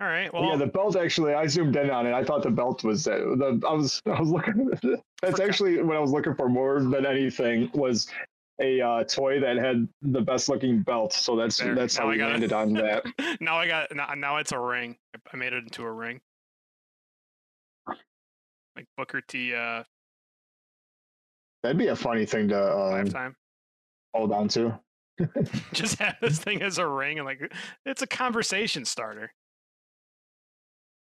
All right. Well, yeah, the belt actually. I zoomed in on it. I thought the belt was uh, the. I was. I was looking. That's Forgot. actually what I was looking for more than anything was a uh, toy that had the best looking belt. So that's There, that's now how I we got it. landed on that. now I got. Now, now it's a ring. I- I made it into a ring. Like Booker T. Uh, That'd be a funny thing to um, lifetime. hold on to. Just have this thing as a ring and like it's a conversation starter.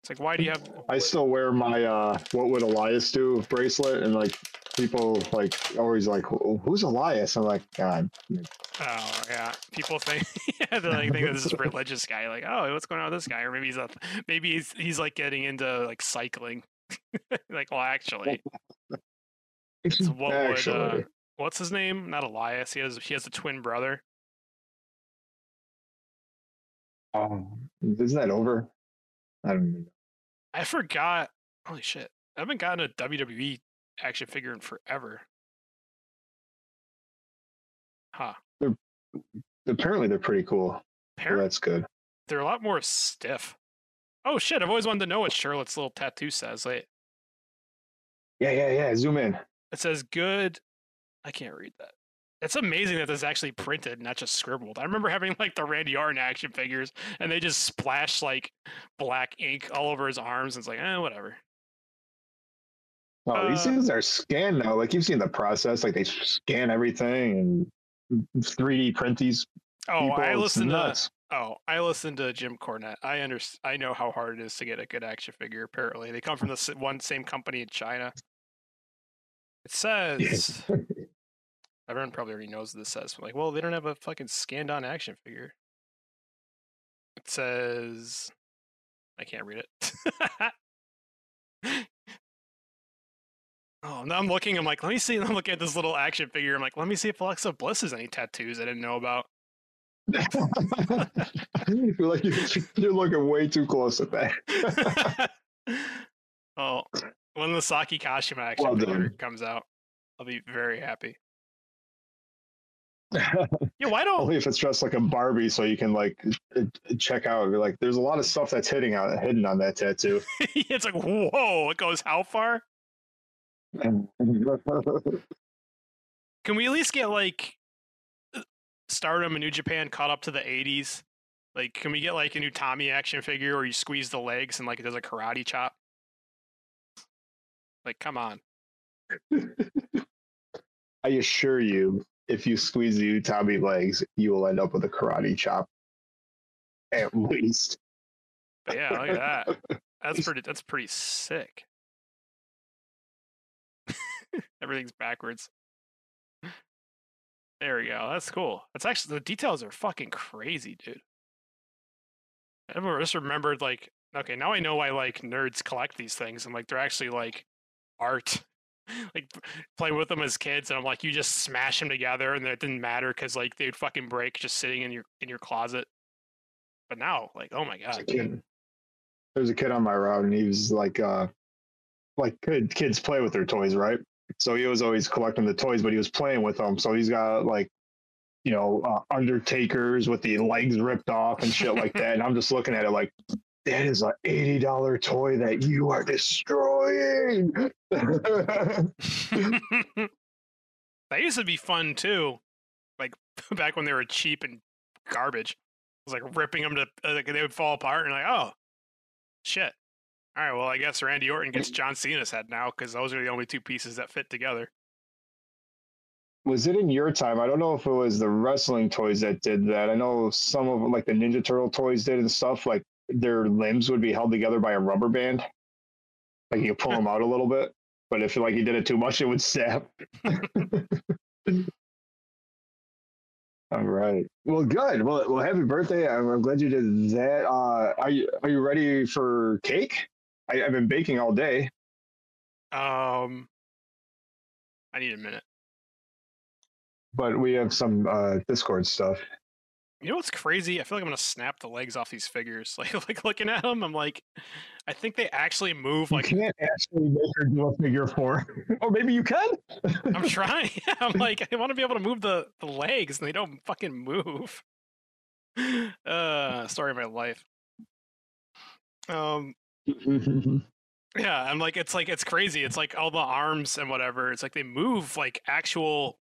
It's like, why do you have? I still wear my uh, "What would Elias do?" bracelet, and like people like always like, "Who's Elias?" I'm like, God, Oh yeah, people think yeah, they like think this is a religious guy. Like, oh, what's going on with this guy? Or maybe he's a, maybe he's he's like getting into like cycling. like, well, actually, it's what would uh, what's his name? Not Elias. He has he has a twin brother. um, isn't that over? I don't even know. I forgot. Holy shit! I haven't gotten a WWE action figure in forever. Huh. Apparently, they're pretty cool. Apparently, that's good. they're a lot more stiff. Oh shit! I've always wanted to know what Charlotte's little tattoo says. Like, Yeah, yeah, yeah. Zoom in. It says good. I can't read that. It's amazing that this is actually printed, not just scribbled. I remember having like the Randy Orton action figures, and they just splash like black ink all over his arms. And it's like, eh, whatever. Oh, these Uh, things are scanned now. Like you've seen the process. Like they scan everything and 3D print these Oh, people. I listened to. Oh, I listened to Jim Cornette. I under, I know how hard it is to get a good action figure. Apparently, they come from the one same company in China. It says. Everyone probably already knows this says. But like, well, they don't have a fucking scanned on action figure. It says I can't read it. oh, now I'm looking, I'm like, let me see. I'm looking at this little action figure. I'm like, let me see if Alexa Bliss has any tattoos I didn't know about. you're like you're looking way too close at that. oh, when the Saki Kashima action Well figure comes out, I'll be very happy. Yeah, why don't Only if it's dressed like a Barbie, so you can like uh, check out. You're like, there's a lot of stuff that's hitting out hidden on that tattoo. it's like whoa, it goes how far? Can we at least get like uh, Stardom and New Japan caught up to the '80s? Like, can we get like an Utami action figure where you squeeze the legs and like it does a karate chop? Like, come on. I assure you, if you squeeze the Utami legs, you will end up with a karate chop. At least. But yeah, look at that. That's pretty. That's pretty sick. Everything's backwards. There we go. That's cool. That's actually the details are fucking crazy, dude. I just remembered like okay, now I know why like nerds collect these things and like they're actually like art. like play with them as kids and I'm like you just smash them together and it didn't matter cuz like they'd fucking break just sitting in your in your closet. But now like oh my There's a god. there's a kid on my route, and he was like, uh, like kid, kids play with their toys, right? So he was always collecting the toys, but he was playing with them. So he's got like, you know, uh, Undertakers with the legs ripped off and shit like that. And I'm just looking at it like, that is an eighty dollar toy that you are destroying. that used to be fun too, like back when they were cheap and garbage. It was like ripping them to uh, like they would fall apart and like oh shit. All right, well I guess Randy Orton gets John Cena's head now because those are the only two pieces that fit together. was it in your time? I don't know if it was the wrestling toys that did that. I know some of them, like the Ninja Turtle toys did and stuff. Like their limbs would be held together by a rubber band. Like you could pull them out a little bit, but if like you did it too much, it would snap. All right. Well, good. Well, well, happy birthday. I'm, I'm glad you did that. Uh, are you are you ready for cake? I, I've been baking all day. Um, I need a minute. but we have some uh, Discord stuff. You know what's crazy? I feel like I'm gonna snap the legs off these figures. Like, like looking at them, I'm like, I think they actually move. You Like, can't actually make her do a figure four, or maybe you can. I'm trying. I'm like, I want to be able to move the the legs, and they don't fucking move. Uh, story of my life. Um, yeah, I'm like, it's like it's crazy. It's like all the arms and whatever. It's like they move like actual.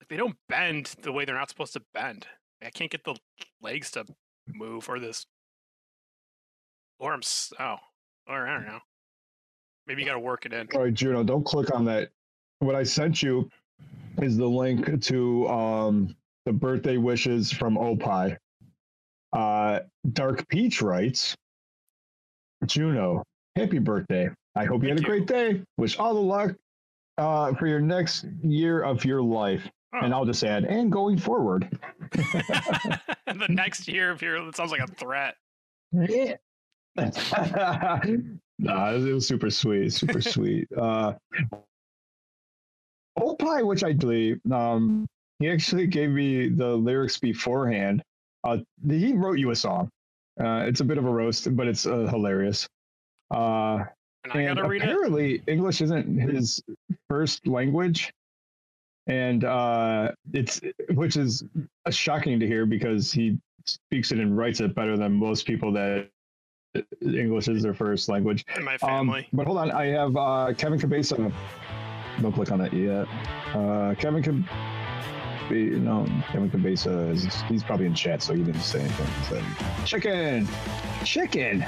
Like they don't bend the way they're not supposed to bend. I can't get the legs to move or this. Or I'm oh, or I don't know. Maybe you got to work it in. All right, Juno, don't click on that. What I sent you is the link to um, the birthday wishes from Opie. Uh, Dark Peach writes, Juno, happy birthday. I hope you Thank had a great day. Wish all the luck uh, for your next year of your life. Oh. And I'll just add, and going forward. the next year of here, it sounds like a threat. Yeah. nah, it was super sweet, super sweet. Uh, Opie, which I believe, um, he actually gave me the lyrics beforehand. Uh, he wrote you a song. Uh, it's a bit of a roast, but it's uh, hilarious. Uh, And I and gotta read it. apparently, English isn't his first language, and uh, it's which is uh, shocking to hear because he speaks it and writes it better than most people that English is their first language. In my Um, family. but hold on, I have uh, Kevin Cabeza. Don't click on that yet. Uh, Kevin Cab- no, Kevin Cabeza is he's probably in chat, so he didn't say anything. Said, "Chicken, chicken."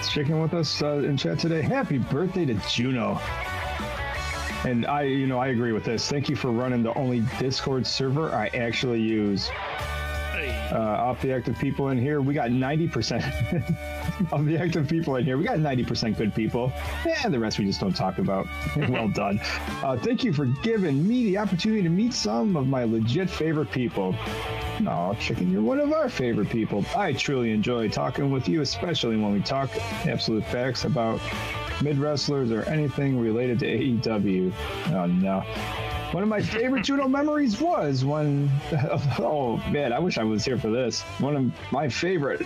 Is Chicken with us uh, in chat today. Happy birthday to Juno. And I, you know, I agree with this. Thank you for running the only Discord server I actually use. Uh, off the active people in here, we got 90% of the active people in here. We got 90% good people, and the rest we just don't talk about. well done. Uh, thank you for giving me the opportunity to meet some of my legit favorite people. No, chicken, you're one of our favorite people. I truly enjoy talking with you, especially when we talk absolute facts about mid wrestlers or anything related to AEW. Oh no. One of my favorite Juno memories was when, oh man, I wish I was here for this. One of my favorite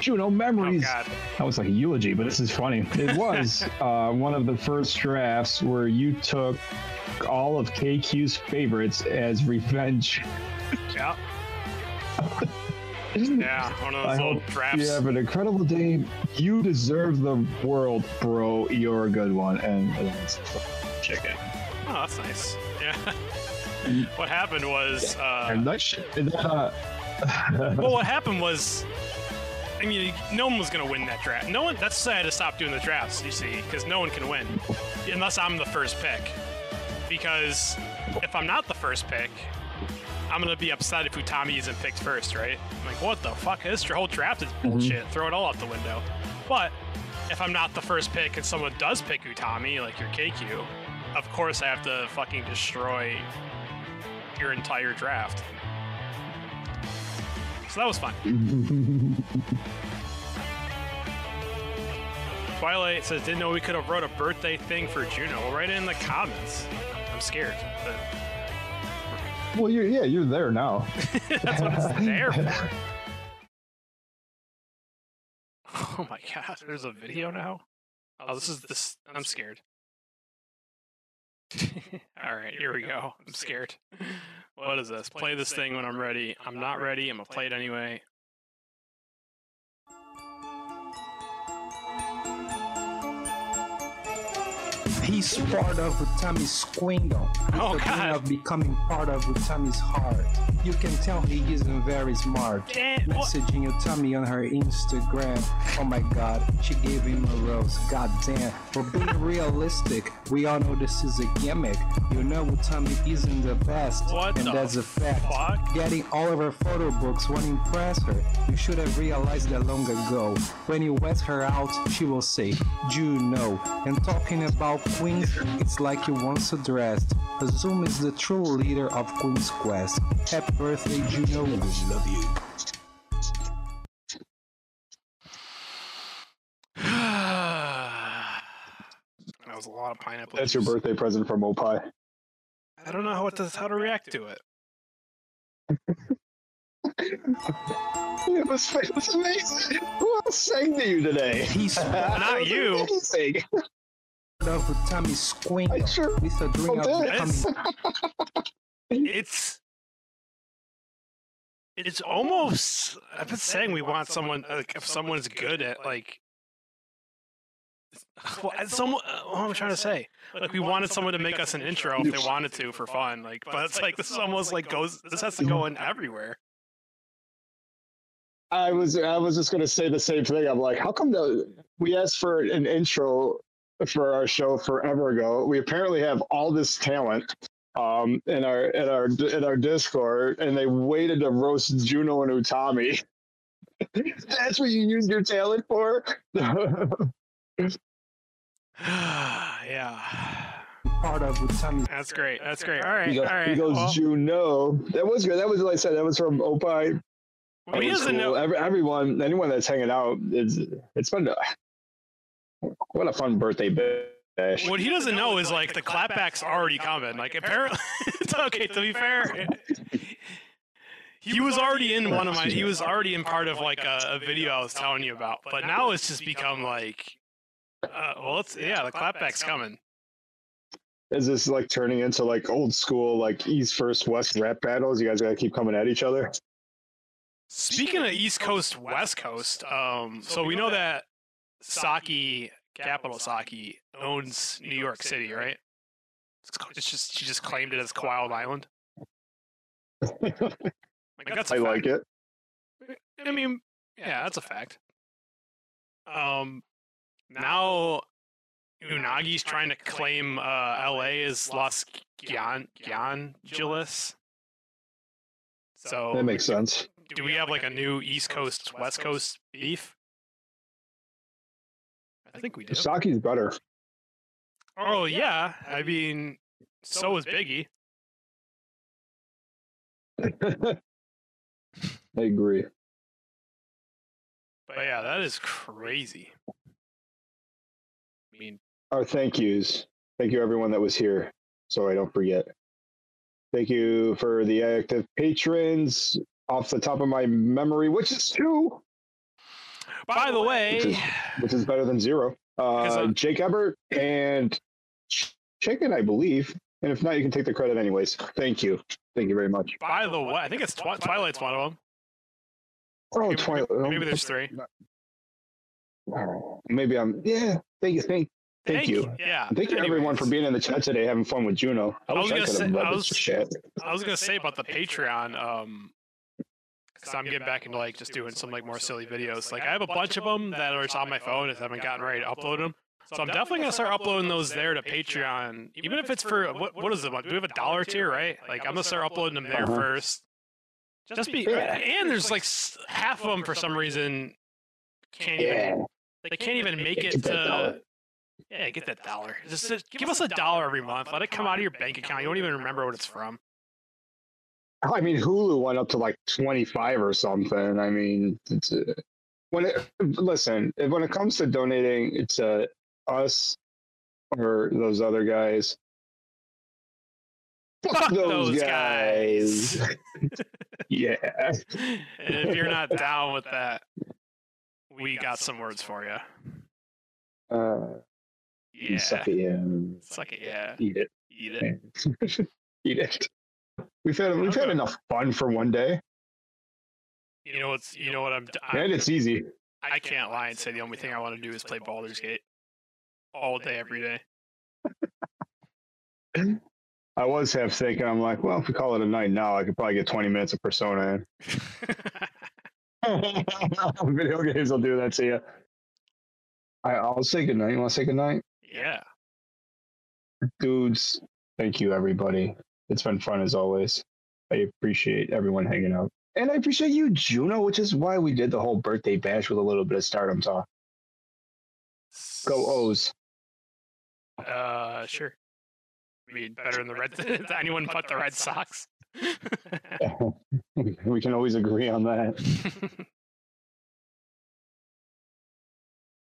Juno Oh memories. God. That was like a eulogy, but this is funny. It was uh, one of the first drafts where you took all of KQ's favorites as revenge. Yeah. Yeah. One of I those little hope drafts. you have an incredible day. You deserve the world, bro. You're a good one. And chicken. Oh, that's nice. Yeah. what happened was, uh, And that shit. uh, well, what happened was, I mean, no one was gonna win that draft. No one. That's why I had to stop doing the drafts. You see, because no one can win unless I'm the first pick. Because if I'm not the first pick, I'm gonna be upset if Utami isn't picked first, right? I'm like, what the fuck? This whole draft is mhm. bullshit. Throw it all out the window. But if I'm not the first pick and someone does pick Utami, like your KQ, of course I have to fucking destroy your entire draft. So that was fun. Twilight says, didn't know we could have wrote a birthday thing for Juno. Well, write it in the comments. I'm scared. But well, you're, yeah, you're there now. that's what it's there for. Oh my god, there's a video now? Oh, this is this. I'm scared. All right, here we go. I'm scared. What is this? Play this thing when I'm ready. I'm not ready. I'm gonna play it anyway. He's part of Utami's. With Oh, God. of becoming part of Utami's heart. You can tell he isn't very smart. Eh, damn, what? Messaging Utami on her Instagram. Oh my god, she gave him a rose. God damn. For being realistic, we all know this is a gimmick. You know Utami isn't the best. What and the that's a fact. fuck? Getting all of her photo books won't impress her. You should have realized that long ago. When you wet her out, she will say, "You know," And talking about queens, it's like you once addressed. Azum is the true leader of Queen's Quest. Happy birthday, Juno. We love you. that was a lot of pineapple. That's your birthday present from Opie. I don't know how to how to react to it. It was, it was amazing. Who else sang to you today? He's Not you. Amazing. Part of Utami's I kingdom. sure With a dream of did. It's it's it's almost. I've been saying we want someone like if someone's good at like. Well, someone. uh, What am I trying to say? Like we wanted someone to make us an intro if they wanted to for fun. Like, but it's like this is almost like goes. This has to go in everywhere. I was I was just gonna say the same thing. I'm like, how come the we asked for an intro for our show forever ago? We apparently have all this talent um in our in our in our Discord, and they waited to roast Juno and Utami. That's what you use your talent for. yeah. Part of Utami. That's great. That's great. All right. he goes, all right. he goes well, Juno. That was good. That was like I said. That was from Opie. what he That was doesn't cool. know. Every, everyone, anyone that's hanging out, it's it's fun. What a fun birthday bash. What he doesn't know is like the clapback's already coming. Like apparently, it's okay. To be fair, he was already in one of my. He was already in part of like a, a video I was telling you about. But now it's just become like, uh, well, it's yeah, the clapback's coming. Is this like turning into like old school like East first West rap battles? You guys gotta keep coming at each other. Speaking of East Coast, West Coast, um, so we know that Saki, Capital Saki, owns New York City, right? It's It's just she just claimed it as Wild Island. Like that's a I fact. like it. I mean, yeah, that's a fact. Um, now Unagi's trying to claim uh, L.A. as Los Gian Giongelis. So That makes sense. do we have like a new East Coast West Coast beef? I think we do. Saki's better. Oh, oh yeah, I mean, so is Biggie. I agree. But yeah, that is crazy. I mean, Our thank yous. Thank you everyone that was here. So I don't forget. Thank you for the active patrons. Off the top of my memory, which is two, by the way, Which is- which is better than zero. Uh, uh, Jake Ebert and Ch- Chicken, I believe. And if not, you can take the credit anyways. Thank you. Thank you very much. by the way, I think it's Twi- Twilight's one of them. Oh, Maybe, Twilight. maybe there's three. Oh, Maybe I'm. Yeah. Thank you. Thank. Thank, you. Yeah. Thank you everyone for being in the chat today, having fun with Juno. I, I was gonna could say- I was- I was gonna say about the Patreon, um, because I'm getting back into like just doing some like more silly videos. Like I have a bunch of them that are just on my phone, I haven't gotten ready to upload them. So I'm definitely gonna start uploading those there to Patreon, even if it's for what what is it? Do we have a dollar tier, right? Like I'm gonna start uploading them there first. Just be, uh, and there's like half of them for some reason can't even they can't even make it to. Yeah, get that dollar. Just, just give us a dollar every month. Let it come out of your bank account. You don't even remember what it's from. I mean, Hulu went up to like 25 or something. I mean, it's, uh, when it, listen, when it comes to donating to us or those other guys, fuck those, Those guys. guys. yeah. and if you're not down with that, we got some words for you. Uh, Yeah. Suck it, yeah. Suck it, yeah. Eat it. Eat it. Eat it. We've had we've had Okay. enough fun for one day, You know what's you know what I'm, and I'm it's easy. I can't lie and say the only thing I want to do is play Baldur's Gate all day every day. I was half thinking, I'm like, well, if we call it a night now, I could probably get 20 minutes of Persona in. Video games will do that to you. I, I'll say goodnight. You want to say goodnight? yeah. Dudes, thank you, everybody. It's been fun as always. I appreciate everyone hanging out. And I appreciate you, Juno, which is why we did the whole birthday bash with a little bit of stardom talk. Go O's. Uh, sure. I mean, better than the Red. anyone but the Red Sox. we can always agree on that.